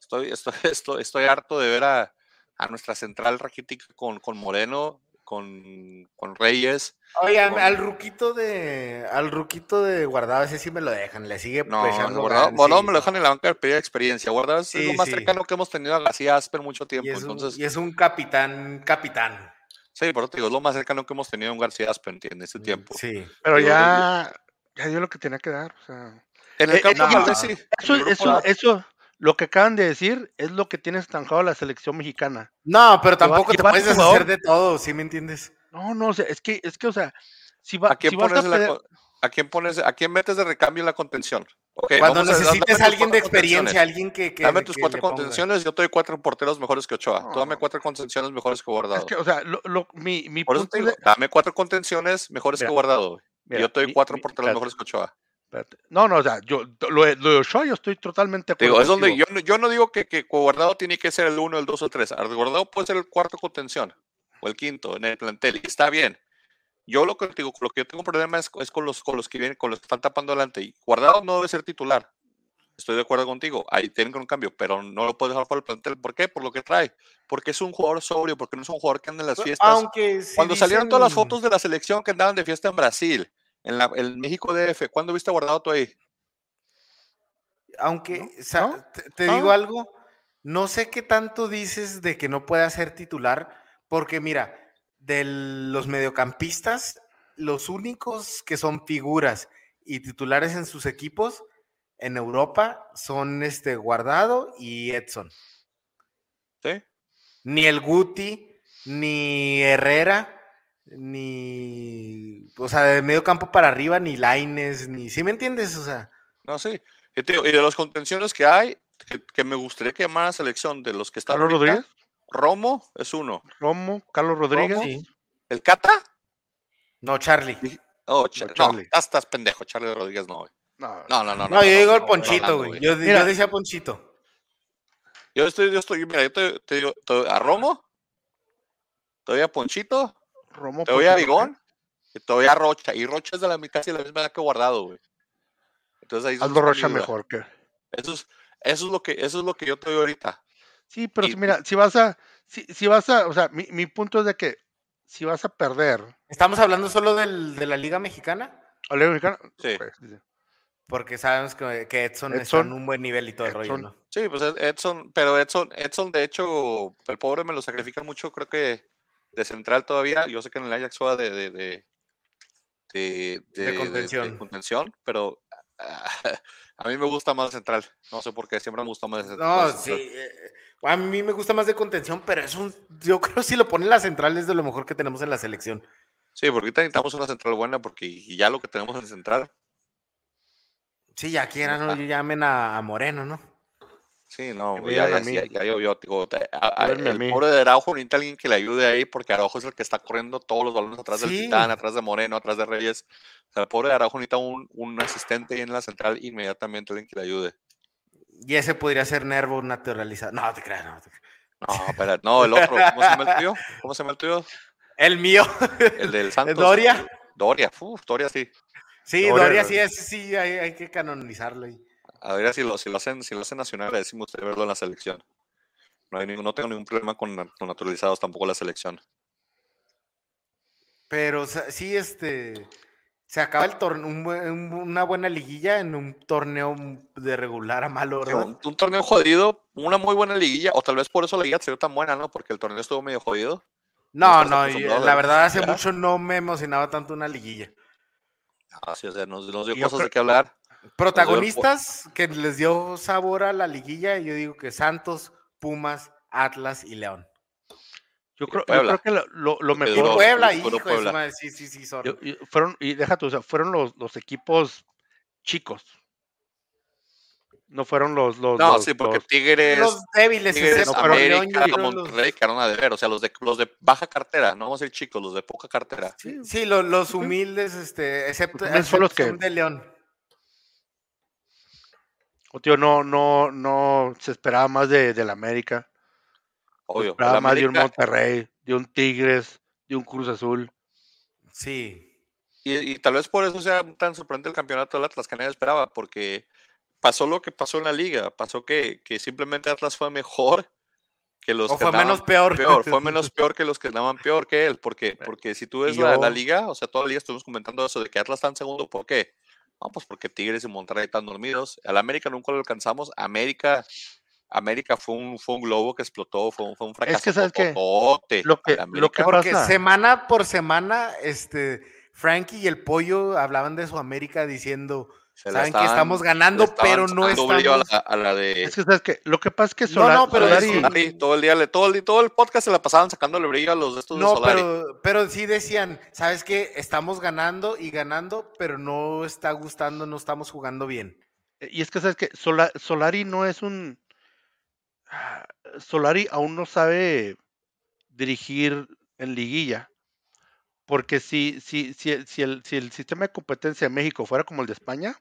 Estoy, estoy, estoy, estoy harto de ver a, a nuestra central raquítica con, con Moreno con, con Reyes. Oye, al ruquito de al ruquito de Guardado, ese sí me lo dejan, le sigue no, Guardado, Guardado me lo dejan en la banca de pedir experiencia. Guardado es lo más cercano que hemos tenido a García Asper mucho tiempo. Y es, entonces... un, y es un capitán, capitán. Sí, por eso te digo, es lo más cercano que hemos tenido a un García Asper en ese mm, tiempo. Sí. Pero ya, ya dio lo que tenía que dar. O sea... En el eh, campo eh, sí. Eso, eso, eso, lo que acaban de decir es lo que tiene estanjado la selección mexicana. No, pero tampoco te puedes deshacer de todo, ¿sí me entiendes? No, no, es que, es que, o sea, si va, ¿A quién, pones, a, quién pones, a quién metes de recambio en la contención? Cuando necesites a alguien de experiencia, alguien que, Dame tus cuatro contenciones, yo te doy cuatro porteros mejores que Ochoa. Tú dame cuatro contenciones mejores que Guardado. Es que, o sea, lo, mi, mi Por eso te digo, dame cuatro contenciones mejores que Guardado. yo te doy cuatro porteros mejores que Ochoa. No, no, o sea, yo lo, lo de Ochoa yo estoy totalmente Digo, es donde yo, yo, no digo que, que Guardado tiene que ser el uno, el dos o tres. Guardado puede ser el cuarto contención o el quinto en el plantel y está bien. Yo lo que digo, lo que yo tengo problema es, es, con los con los que vienen, con los que están tapando adelante. Y Guardado no debe ser titular. Estoy de acuerdo contigo. Ahí tienen un cambio, pero no lo puedes dejar por el plantel. ¿Por qué? Por lo que trae. Porque es un jugador sobrio, porque no es un jugador que anda en las fiestas. Aunque Cuando salieron todas las fotos de la selección que andaban de fiesta en Brasil, en, la, el México DF. ¿Cuándo viste guardado tú ahí? Aunque, te, digo algo, no sé qué tanto dices de que no pueda ser titular, porque mira, de los mediocampistas, los únicos que son figuras y titulares en sus equipos en Europa son este Guardado y Edson. ¿Sí? Ni el Guti, ni Herrera ni, o sea, de medio campo para arriba, ni Laines, ni, ¿sí me entiendes? O sea. No, sí. Y, de los contenciones que hay, que, me gustaría que llamara selección de los que están. ¿Carlos Rodríguez? Romo es uno. Romo, Carlos Rodríguez. ¿El Cata? No, Charlie. Oh, no, estás pendejo, Charlie Rodríguez no. No, no, no. No, no, yo digo el Ponchito, güey. Yo, yo, decía Ponchito. Yo estoy, yo estoy, mira, yo te, te digo, a Romo, todavía Ponchito, Romo te voy a Bigón y te voy a Rocha. Y Rocha es de la, casi la misma edad que Guardado, güey. Entonces ahí Aldo Rocha mejor que. Eso es, eso es lo que, eso es lo que yo te doy ahorita. Sí, pero mira, si vas a, si, si vas a, o sea, mi, mi, punto es de que si vas a perder. ¿Estamos hablando solo del, de la Liga Mexicana? ¿La Liga Mexicana? Sí. Porque sabemos que, que Edson, está en un buen nivel y todo el rollo, ¿no? Sí, pues Edson, pero Edson, Edson, de hecho, el pobre me lo sacrifica mucho, creo que de central todavía. Yo sé que en el Ajax juega de, de, de, de, contención. contención. pero a mí me gusta más central. No sé por qué, siempre me gusta más de central. No, sí. Eh, a mí me gusta más de contención, pero es un. Yo creo que si lo ponen la central es de lo mejor que tenemos en la selección. Sí, porque ahorita necesitamos una central buena, porque ya lo que tenemos en central. Sí, ya quieran, ¿no? llamen a, Moreno, ¿no? Sí, no, ya, ya, ya, ya, llovió. el pobre de Araujo necesita alguien que le ayude ahí, porque Araujo es el que está corriendo todos los balones atrás del Titán, atrás de Moreno, atrás de Reyes. O sea, el pobre de Araujo necesita un, un asistente ahí en la central inmediatamente, alguien que le ayude. Y ese podría ser Nervo naturalizado. No, te creas, no. Te creas. No, espera, no, el otro. ¿Cómo se llama el tuyo? ¿Cómo se llama el tuyo? El mío. El del Santos. Doria. Doria, uf, Doria sí. Sí, Doria, sí, ese sí, hay, hay, que canonizarlo ahí. A ver si lo, si lo hacen, si lo hacen nacional, me gustaría verlo en la selección. No, hay no tengo ningún problema con, con naturalizados tampoco la selección. Pero sí, este se acaba el torneo, una buena liguilla en un torneo de regular a malo, ¿verdad? un, torneo jodido, una muy buena liguilla, o tal vez por eso la liga se tan buena, ¿no? Porque el torneo estuvo medio jodido. No, no, la verdad hace mucho no me emocionaba tanto una liguilla. Ah, sí, o sea, nos, dio cosas de qué hablar. Protagonistas que les dio sabor a la liguilla, yo digo que Santos, Pumas, Atlas y León. Yo creo, que lo, lo, mejor. Puebla, hijo Puebla. sí, sí, sí, fueron, y déjate, o sea, fueron los, los equipos chicos. No fueron los. los no, sí, porque Tigres. Los débiles, Tigres, no, América, Monterrey, quedaron a deber. O sea, los de, los de baja cartera, no vamos a decir chicos, los de poca cartera. Sí, sí los, los, humildes, este, excepto, excepto los que, de León. O tío, no, no, no se esperaba más de, de la América. Obvio. más de un Monterrey, de un Tigres, de un Cruz Azul. Sí. Y, tal vez por eso sea tan sorprendente el campeonato del Atlas que nadie esperaba, porque pasó lo que pasó en la liga, pasó que, que simplemente Atlas fue mejor que los o fue menos peor. Fue menos peor que los que andaban peor que él, porque, porque si tú ves la, la, liga, o sea, toda la liga estuvimos comentando eso de que Atlas está en segundo, ¿por qué? No, pues porque Tigres y Monterrey están dormidos. Al América nunca lo alcanzamos. América América fue un, fue un globo que explotó, fue un, fue un fracaso. Es que sabes que lo que, lo que Porque semana por semana, este, Frankie y el pollo hablaban de su América diciendo, saben que estamos ganando, pero no estamos. A la, de... Es que sabes que lo que pasa es que Solari, no, no, pero todo el día, todo el, todo el podcast se la pasaban sacándole brillo a los de estos no, de Solari. pero, pero sí decían, sabes que estamos ganando y ganando, pero no está gustando, no estamos jugando bien. Y es que sabes que Solari no es un Solari aún no sabe dirigir en liguilla. Porque si, si, si, si, el, si el sistema de competencia de México fuera como el de España,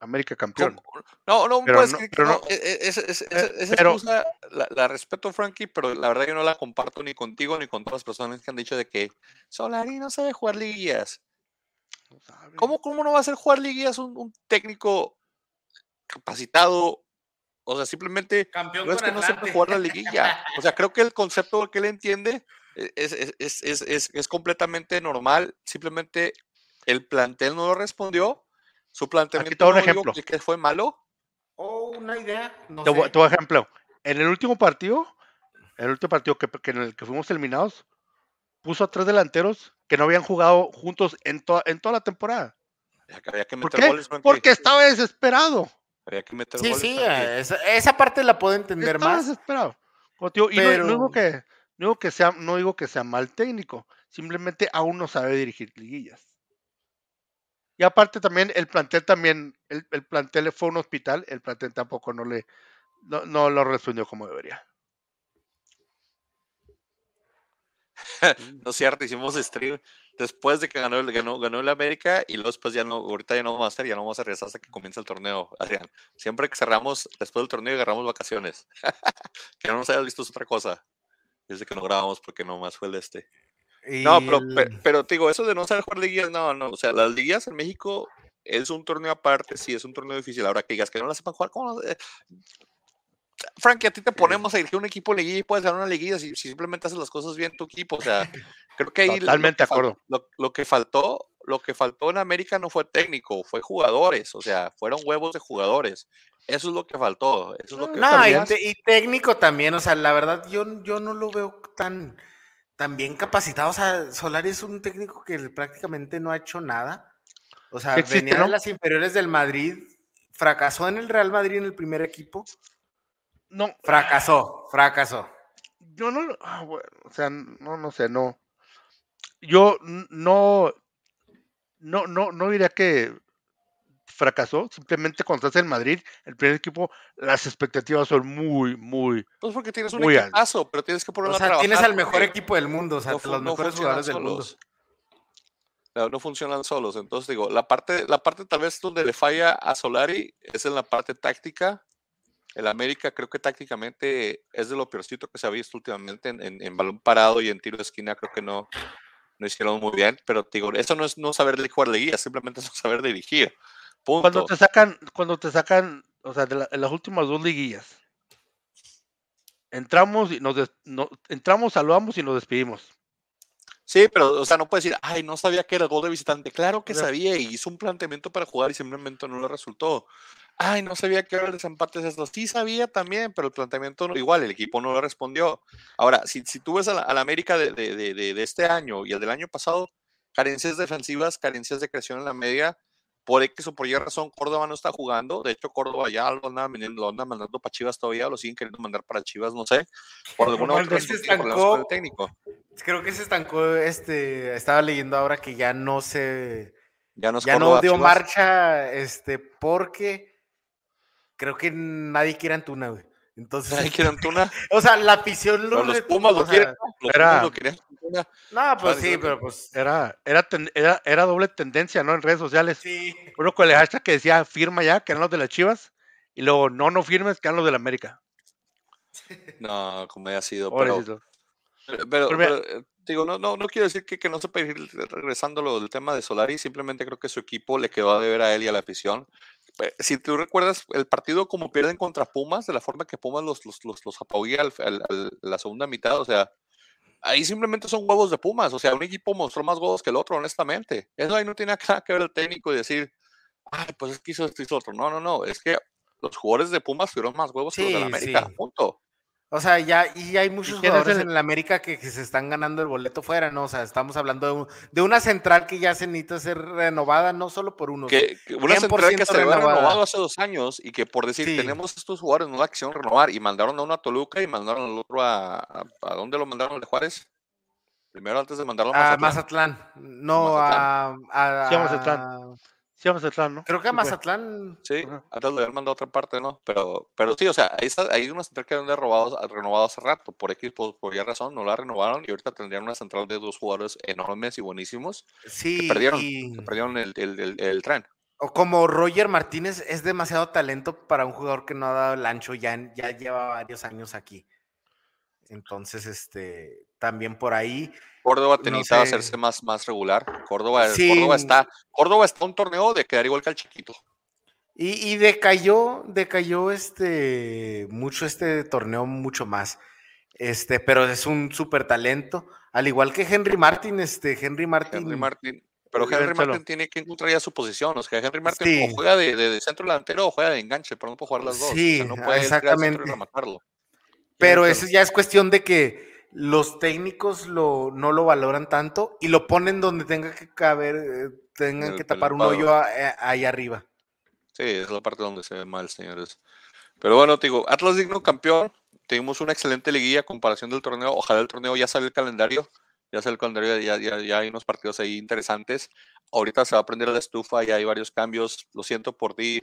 América campeón. No, no, pero pues, no, esa excusa la, respeto, Frankie, pero la verdad yo no la comparto ni contigo ni con todas las personas que han dicho de que Solari no sabe jugar liguillas. ¿Cómo, ¿Cómo, no va a ser jugar liguillas un, un técnico capacitado o sea, simplemente no es que no sepa jugar la liguilla. O sea, creo que el concepto que él entiende es, es, es, es, completamente normal. Simplemente el plantel no lo respondió. Su planteamiento un ejemplo. que fue malo. O una idea. No te, ejemplo. En el último partido, en el último partido que, en el que fuimos eliminados, puso a tres delanteros que no habían jugado juntos en, en toda la temporada. ¿Por qué? Porque estaba desesperado sí, sí, esa, parte la puedo entender más. desesperado. y no, digo que, no, digo que sea, no digo que sea mal técnico, simplemente aún no sabe dirigir liguillas. Y aparte también el plantel también, el, el plantel fue un hospital, el plantel tampoco no le, no, no lo respondió como debería. no es cierto, hicimos stream después de que ganó, ganó, ganó el América y luego después ya no, ahorita ya no vamos a hacer, ya no vamos a regresar hasta que comience el torneo, Adrián. Siempre que cerramos, después del torneo agarramos vacaciones. que no nos hayas visto es otra cosa. Desde que no grabamos porque nomás fue el este. No, pero, pero, te digo, eso de no saber jugar liguillas, no, no, o sea, las liguillas en México es un torneo aparte, sí, es un torneo difícil. Ahora que digas que no la sepan jugar, ¿cómo? Frankie, a ti te ponemos a dirigir un equipo liguilla y puedes ganar una liguilla si, simplemente haces las cosas bien tu equipo. O sea, creo que ahí. Totalmente de acuerdo. Lo, que faltó, lo que faltó en América no fue técnico, fue jugadores. O sea, fueron huevos de jugadores. Eso es lo que faltó. Eso es lo que no, y, técnico también. O sea, la verdad, yo, yo no lo veo tan, tan bien capacitado. O sea, Solari es un técnico que prácticamente no ha hecho nada. O sea, venía de las inferiores del Madrid, fracasó en el Real Madrid en el primer equipo no. Fracasó, fracasó. Yo no, ah, bueno, o sea, no, no sé, no. Yo no, no, no, no diría que fracasó. Simplemente cuando estás en Madrid, el primer equipo, las expectativas son muy, muy. Pues porque tienes un equipazo, pero tienes que ponerlo o sea, tienes al mejor equipo del mundo, o sea, los mejores jugadores del mundo. No, funcionan solos. Entonces digo, la parte, la parte tal vez donde le falla a Solari es en la parte táctica. El América creo que tácticamente es de lo peorcito que se ha visto últimamente en, en balón parado y en tiro de esquina. Creo que no, no hicieron muy bien, pero digo, eso no es no saber jugar guía, simplemente es no saber dirigir. Cuando te sacan, cuando te sacan, o sea, de las últimas dos liguillas, entramos y nos entramos, saludamos y nos despedimos. Sí, pero, o sea, no puedes decir, ay, no sabía que era el gol de visitante. Claro que sabía y hizo un planteamiento para jugar y simplemente no le resultó ay, no sabía que era el desempate es esto. Sí sabía también, pero el planteamiento no, igual, el equipo no lo respondió. Ahora, si, si tú ves a la, América de, de, de, de, este año y el del año pasado, carencias defensivas, carencias de creación en la media, por X o por Y razón, Córdoba no está jugando. De hecho, Córdoba ya lo anda, lo anda mandando para Chivas todavía, lo siguen queriendo mandar para Chivas, no sé. Por alguna otra razón, técnico. Creo que se estancó, este, estaba leyendo ahora que ya no se... Ya no, ya no dio marcha, este, porque creo que nadie quiere Antuna, güey. Entonces, ¿Nadie quiere Antuna? o sea, la afición lo los Pumas lo quieren, los era, lo querían. No, pues sí, pero pues. Era, era, era, era, doble tendencia, ¿no? En redes sociales. Sí. Uno con el hashtag que decía firma ya, que eran los de las Chivas, y luego no, no firmes, que eran los de la América. No, como haya sido, pero, pero, pero, eh, digo, no, no, no quiero decir que, que no se puede ir regresando lo del tema de Solari, simplemente creo que su equipo le quedó a deber a él y a la afición. Eh, si tú recuerdas el partido como pierden contra Pumas, de la forma que Pumas los, los, los, los al, la segunda mitad, o sea, ahí simplemente son huevos de Pumas, o sea, un equipo mostró más huevos que el otro, honestamente. Eso ahí no tiene nada que ver el técnico y decir, ay, pues es que hizo esto y otro. No, no, no, es que los jugadores de Pumas tuvieron más huevos que los de la América, punto. O sea, ya, y hay muchos jugadores en el América que, se están ganando el boleto fuera, ¿no? O sea, estamos hablando de, una central que ya se necesita ser renovada, no solo por uno. Que, una central que se había renovado hace dos años y que por decir, tenemos estos jugadores, no la acción renovar, y mandaron a uno a Toluca y mandaron al otro a, a, dónde lo mandaron de Juárez? Primero antes de mandarlo a Mazatlán. A Mazatlán. No, a, a, sí, a Mazatlán. Sí, a Mazatlán, ¿no? Creo que a Mazatlán. Sí, antes le habían mandado a otra parte, ¿no? Pero, pero sí, o sea, ahí está, hay una central que han renovado, renovado hace rato, por X, por, por ya razón, no la renovaron y ahorita tendrían una central de dos jugadores enormes y buenísimos. Sí. Que perdieron, perdieron el, el, el, tren. O como Roger Martínez es demasiado talento para un jugador que no ha dado el ancho, ya, ya lleva varios años aquí. Entonces, este, también por ahí. Córdoba tenía que hacerse más, más regular. Córdoba, Córdoba está, Córdoba está un torneo de quedar igual que al chiquito. Y, y, decayó, decayó este mucho este torneo, mucho más. Este, pero es un súper talento. Al igual que Henry Martin, este, Henry Martin. Henry Martin. Pero Henry Martin tiene que encontrar ya su posición. O sea, Henry Martin juega de, centro delantero o juega de enganche, pero no puede jugar las dos. Sí, no puede exactamente. Pero eso ya es cuestión de que los técnicos lo, no lo valoran tanto y lo ponen donde tenga que caber, eh, tengan que tapar un hoyo eh, ahí arriba. Sí, es la parte donde se ve mal, señores. Pero bueno, te digo, Atlas digno campeón. Tuvimos una excelente liguilla comparación del torneo. Ojalá el torneo ya sale el calendario. Ya sale el calendario, ya, ya, ya hay unos partidos ahí interesantes. Ahorita se va a prender la estufa, y hay varios cambios. Lo siento por ti,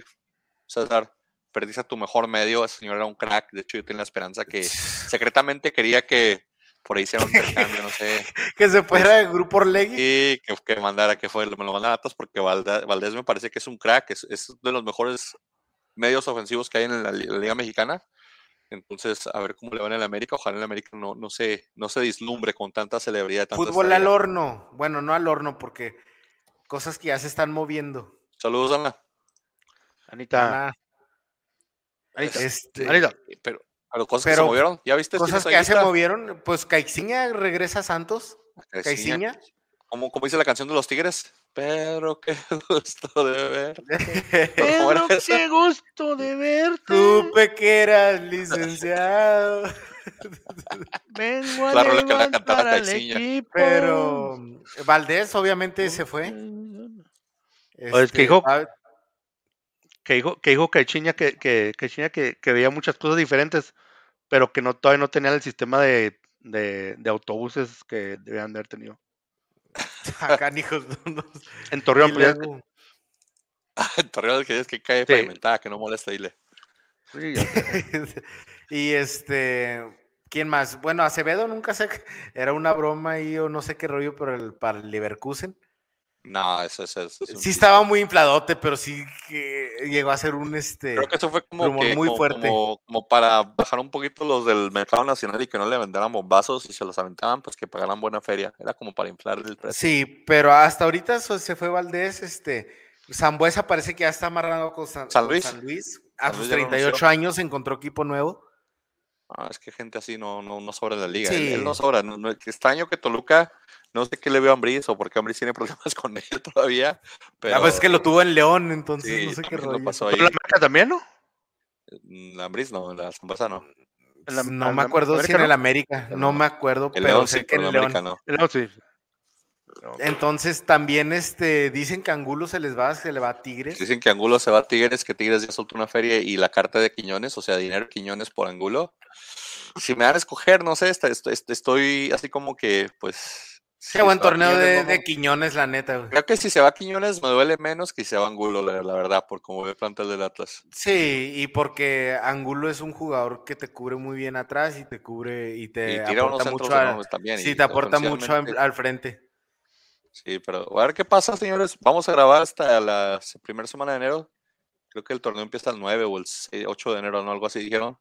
César perdiste a tu mejor medio, ese señor era un crack, de hecho yo tenía la esperanza que secretamente quería que por ahí hiciera un intercambio, no sé. que se fuera de grupo Orlegui. Sí, que, que, mandara, que fue, me lo mandara a porque Valdés, me parece que es un crack, es, es de los mejores medios ofensivos que hay en la, Liga Mexicana. Entonces, a ver cómo le va en el América. Ojalá en el América no, no, se, no se dislumbre con tanta celebridad. Fútbol al horno. Bueno, no al horno, porque cosas que ya se están moviendo. Saludos, Ana. Anita. Este, pero, cosas que se movieron, ¿ya viste? Cosas que ya se movieron, pues Caixinha regresa a Santos. Caixinha. Como, como dice la canción de los Tigres. Pero qué gusto de verte. Pero qué gusto de verte. Supe que eras licenciado. Vengo a claro, levantar al equipo. Pero Valdés obviamente se fue. Pues que dijo, que dijo, que dijo que, que, que, que, veía muchas cosas diferentes, pero que no todavía no tenía el sistema de, de, de autobuses que debían de haber tenido. Acá, hijos. en Torreón, pues, Torreón que es que cae sí. pavimentada, que no molesta, dile. Sí, y este, ¿quién más? Bueno, Acevedo nunca sé, era una broma y yo no sé qué rollo pero el, para el Leverkusen. No, eso, es sí estaba muy infladote, pero sí que llegó a ser un este. Creo que eso fue como, muy fuerte. Como, para bajar un poquito los del mercado nacional y que no le vendaran bombazos y se los aventaban, pues que pagaran buena feria. Era como para inflar el precio. Sí, pero hasta ahorita se fue Valdés, este. Zambuesa parece que ya está amarrado con San, Luis. A sus 38 años encontró equipo nuevo. Ah, es que gente así no, no, no sobra en la liga. Él, no sobra. No, extraño que Toluca, no sé qué le veo a Ambris o porque Ambris tiene problemas con él todavía. Pero... Ah, pues es que lo tuvo en León, entonces no sé qué rollo. Pasó ahí. ¿La América también, no? La Ambris no, la Zambuesa no. no me acuerdo si en el América, no, me acuerdo, pero sé que en el León. No. El León sí. Entonces también este, dicen que Angulo se les va, se le va a Tigres. Dicen que Angulo se va a Tigres, que Tigres ya soltó una feria y la carta de Quiñones, o sea, dinero Quiñones por Angulo. Si me dan a escoger, no sé, estoy, así como que, pues. Qué buen torneo de, Quiñones, la neta. Creo que si se va Quiñones me duele menos que si se va Angulo, la, verdad, por como ve plantel del Atlas. Sí, y porque Angulo es un jugador que te cubre muy bien atrás y te cubre y te aporta mucho, también, sí, te aporta mucho al frente. Sí, pero a ver qué pasa, señores. Vamos a grabar hasta la primera semana de enero. Creo que el torneo empieza el 9 o el 8 de enero, ¿no? Algo así dijeron.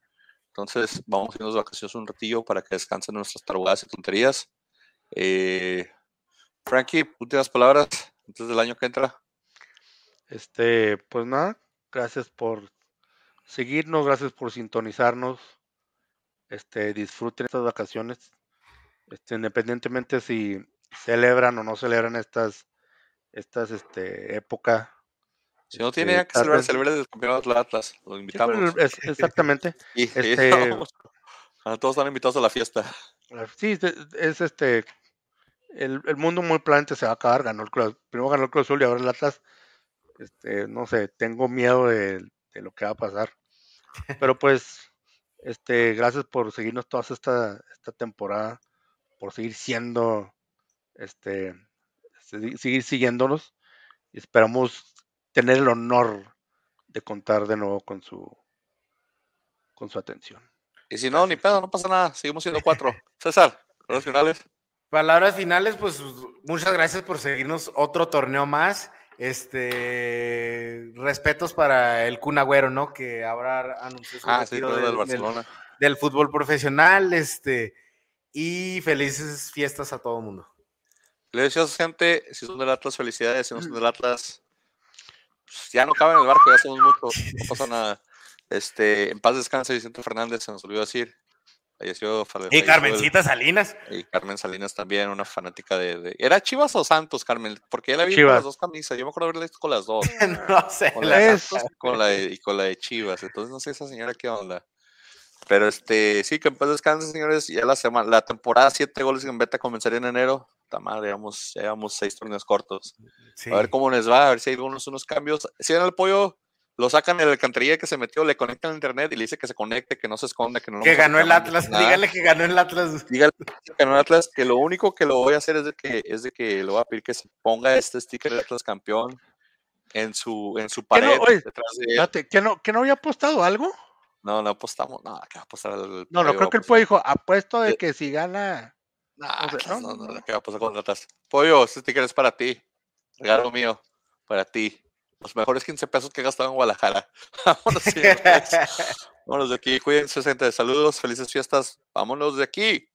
Entonces, vamos a irnos de vacaciones un ratillo para que descansen nuestras tarugadas y tonterías. Eh, Frankie, últimas palabras antes del año que entra. Este, pues nada, gracias por seguirnos, gracias por sintonizarnos. Este, disfruten estas vacaciones. Este, independientemente si celebran o no celebran estas, estas este, época. Si no tiene este, que celebrar, celebrar el campeonato de Atlas, los invitamos. exactamente. y, este, todos están invitados a la fiesta. Sí, es este. El, el mundo muy planete se va a acabar. Ganó el Cruz, primero ganó el Cruz Azul y ahora el Atlas. Este, no sé, tengo miedo de, de lo que va a pasar. Pero pues, este, gracias por seguirnos toda esta, esta temporada, por seguir siendo este, seguir siguiéndonos esperamos tener el honor de contar de nuevo con su con su atención. Y si no, ni pedo, no pasa nada, seguimos siendo cuatro. César, palabras finales. Palabras finales, pues muchas gracias por seguirnos otro torneo más. Este respetos para el Kun Agüero, ¿no? Que ahora anunció su ah, del, Barcelona. del, fútbol profesional, este, y felices fiestas a todo el mundo. Le decía gente, si son del Atlas, felicidades. Si no son del Atlas, ya no caben en el barco, ya somos muchos, no pasa nada. Este, en paz descanse Vicente Fernández, se nos olvidó decir. Falleció, y Carmencita Salinas. Y Carmen Salinas también, una fanática de, ¿Era Chivas o Santos, Carmen? Porque ella la vi con las dos camisas. Yo me acuerdo haberla visto con las dos. no sé. Con la, de con la y con la de Chivas. Entonces no sé esa señora qué onda. Pero este, sí, que en paz descanse, señores. Ya la semana, la temporada, siete goles en beta comenzaría en enero madre, llevamos, llevamos seis torneos cortos. A ver cómo les va, a ver si hay algunos unos cambios. Si en el pollo lo sacan en la alcantarilla que se metió, le conectan a internet y le dice que se conecte, que no se esconda, que no Que ganó el Atlas, dígale que ganó el Atlas. Dígale que ganó el Atlas, que lo único que lo voy a hacer es de que, es de que lo voy a pedir que se ponga este sticker de Atlas campeón en su, en su pared. ¿Que no, ¿que no había apostado algo? No, no apostamos, no, que va a apostar No, no, creo que el pollo dijo, apuesto de que si gana no, no, no, ¿qué va a pasar con ratas? Pollo, este sticker es para ti. Regalo mío, para ti. Los mejores 15 pesos que he gastado en Guadalajara. Vámonos, Vámonos de aquí. Cuídense, gente. Saludos, felices fiestas. Vámonos de aquí.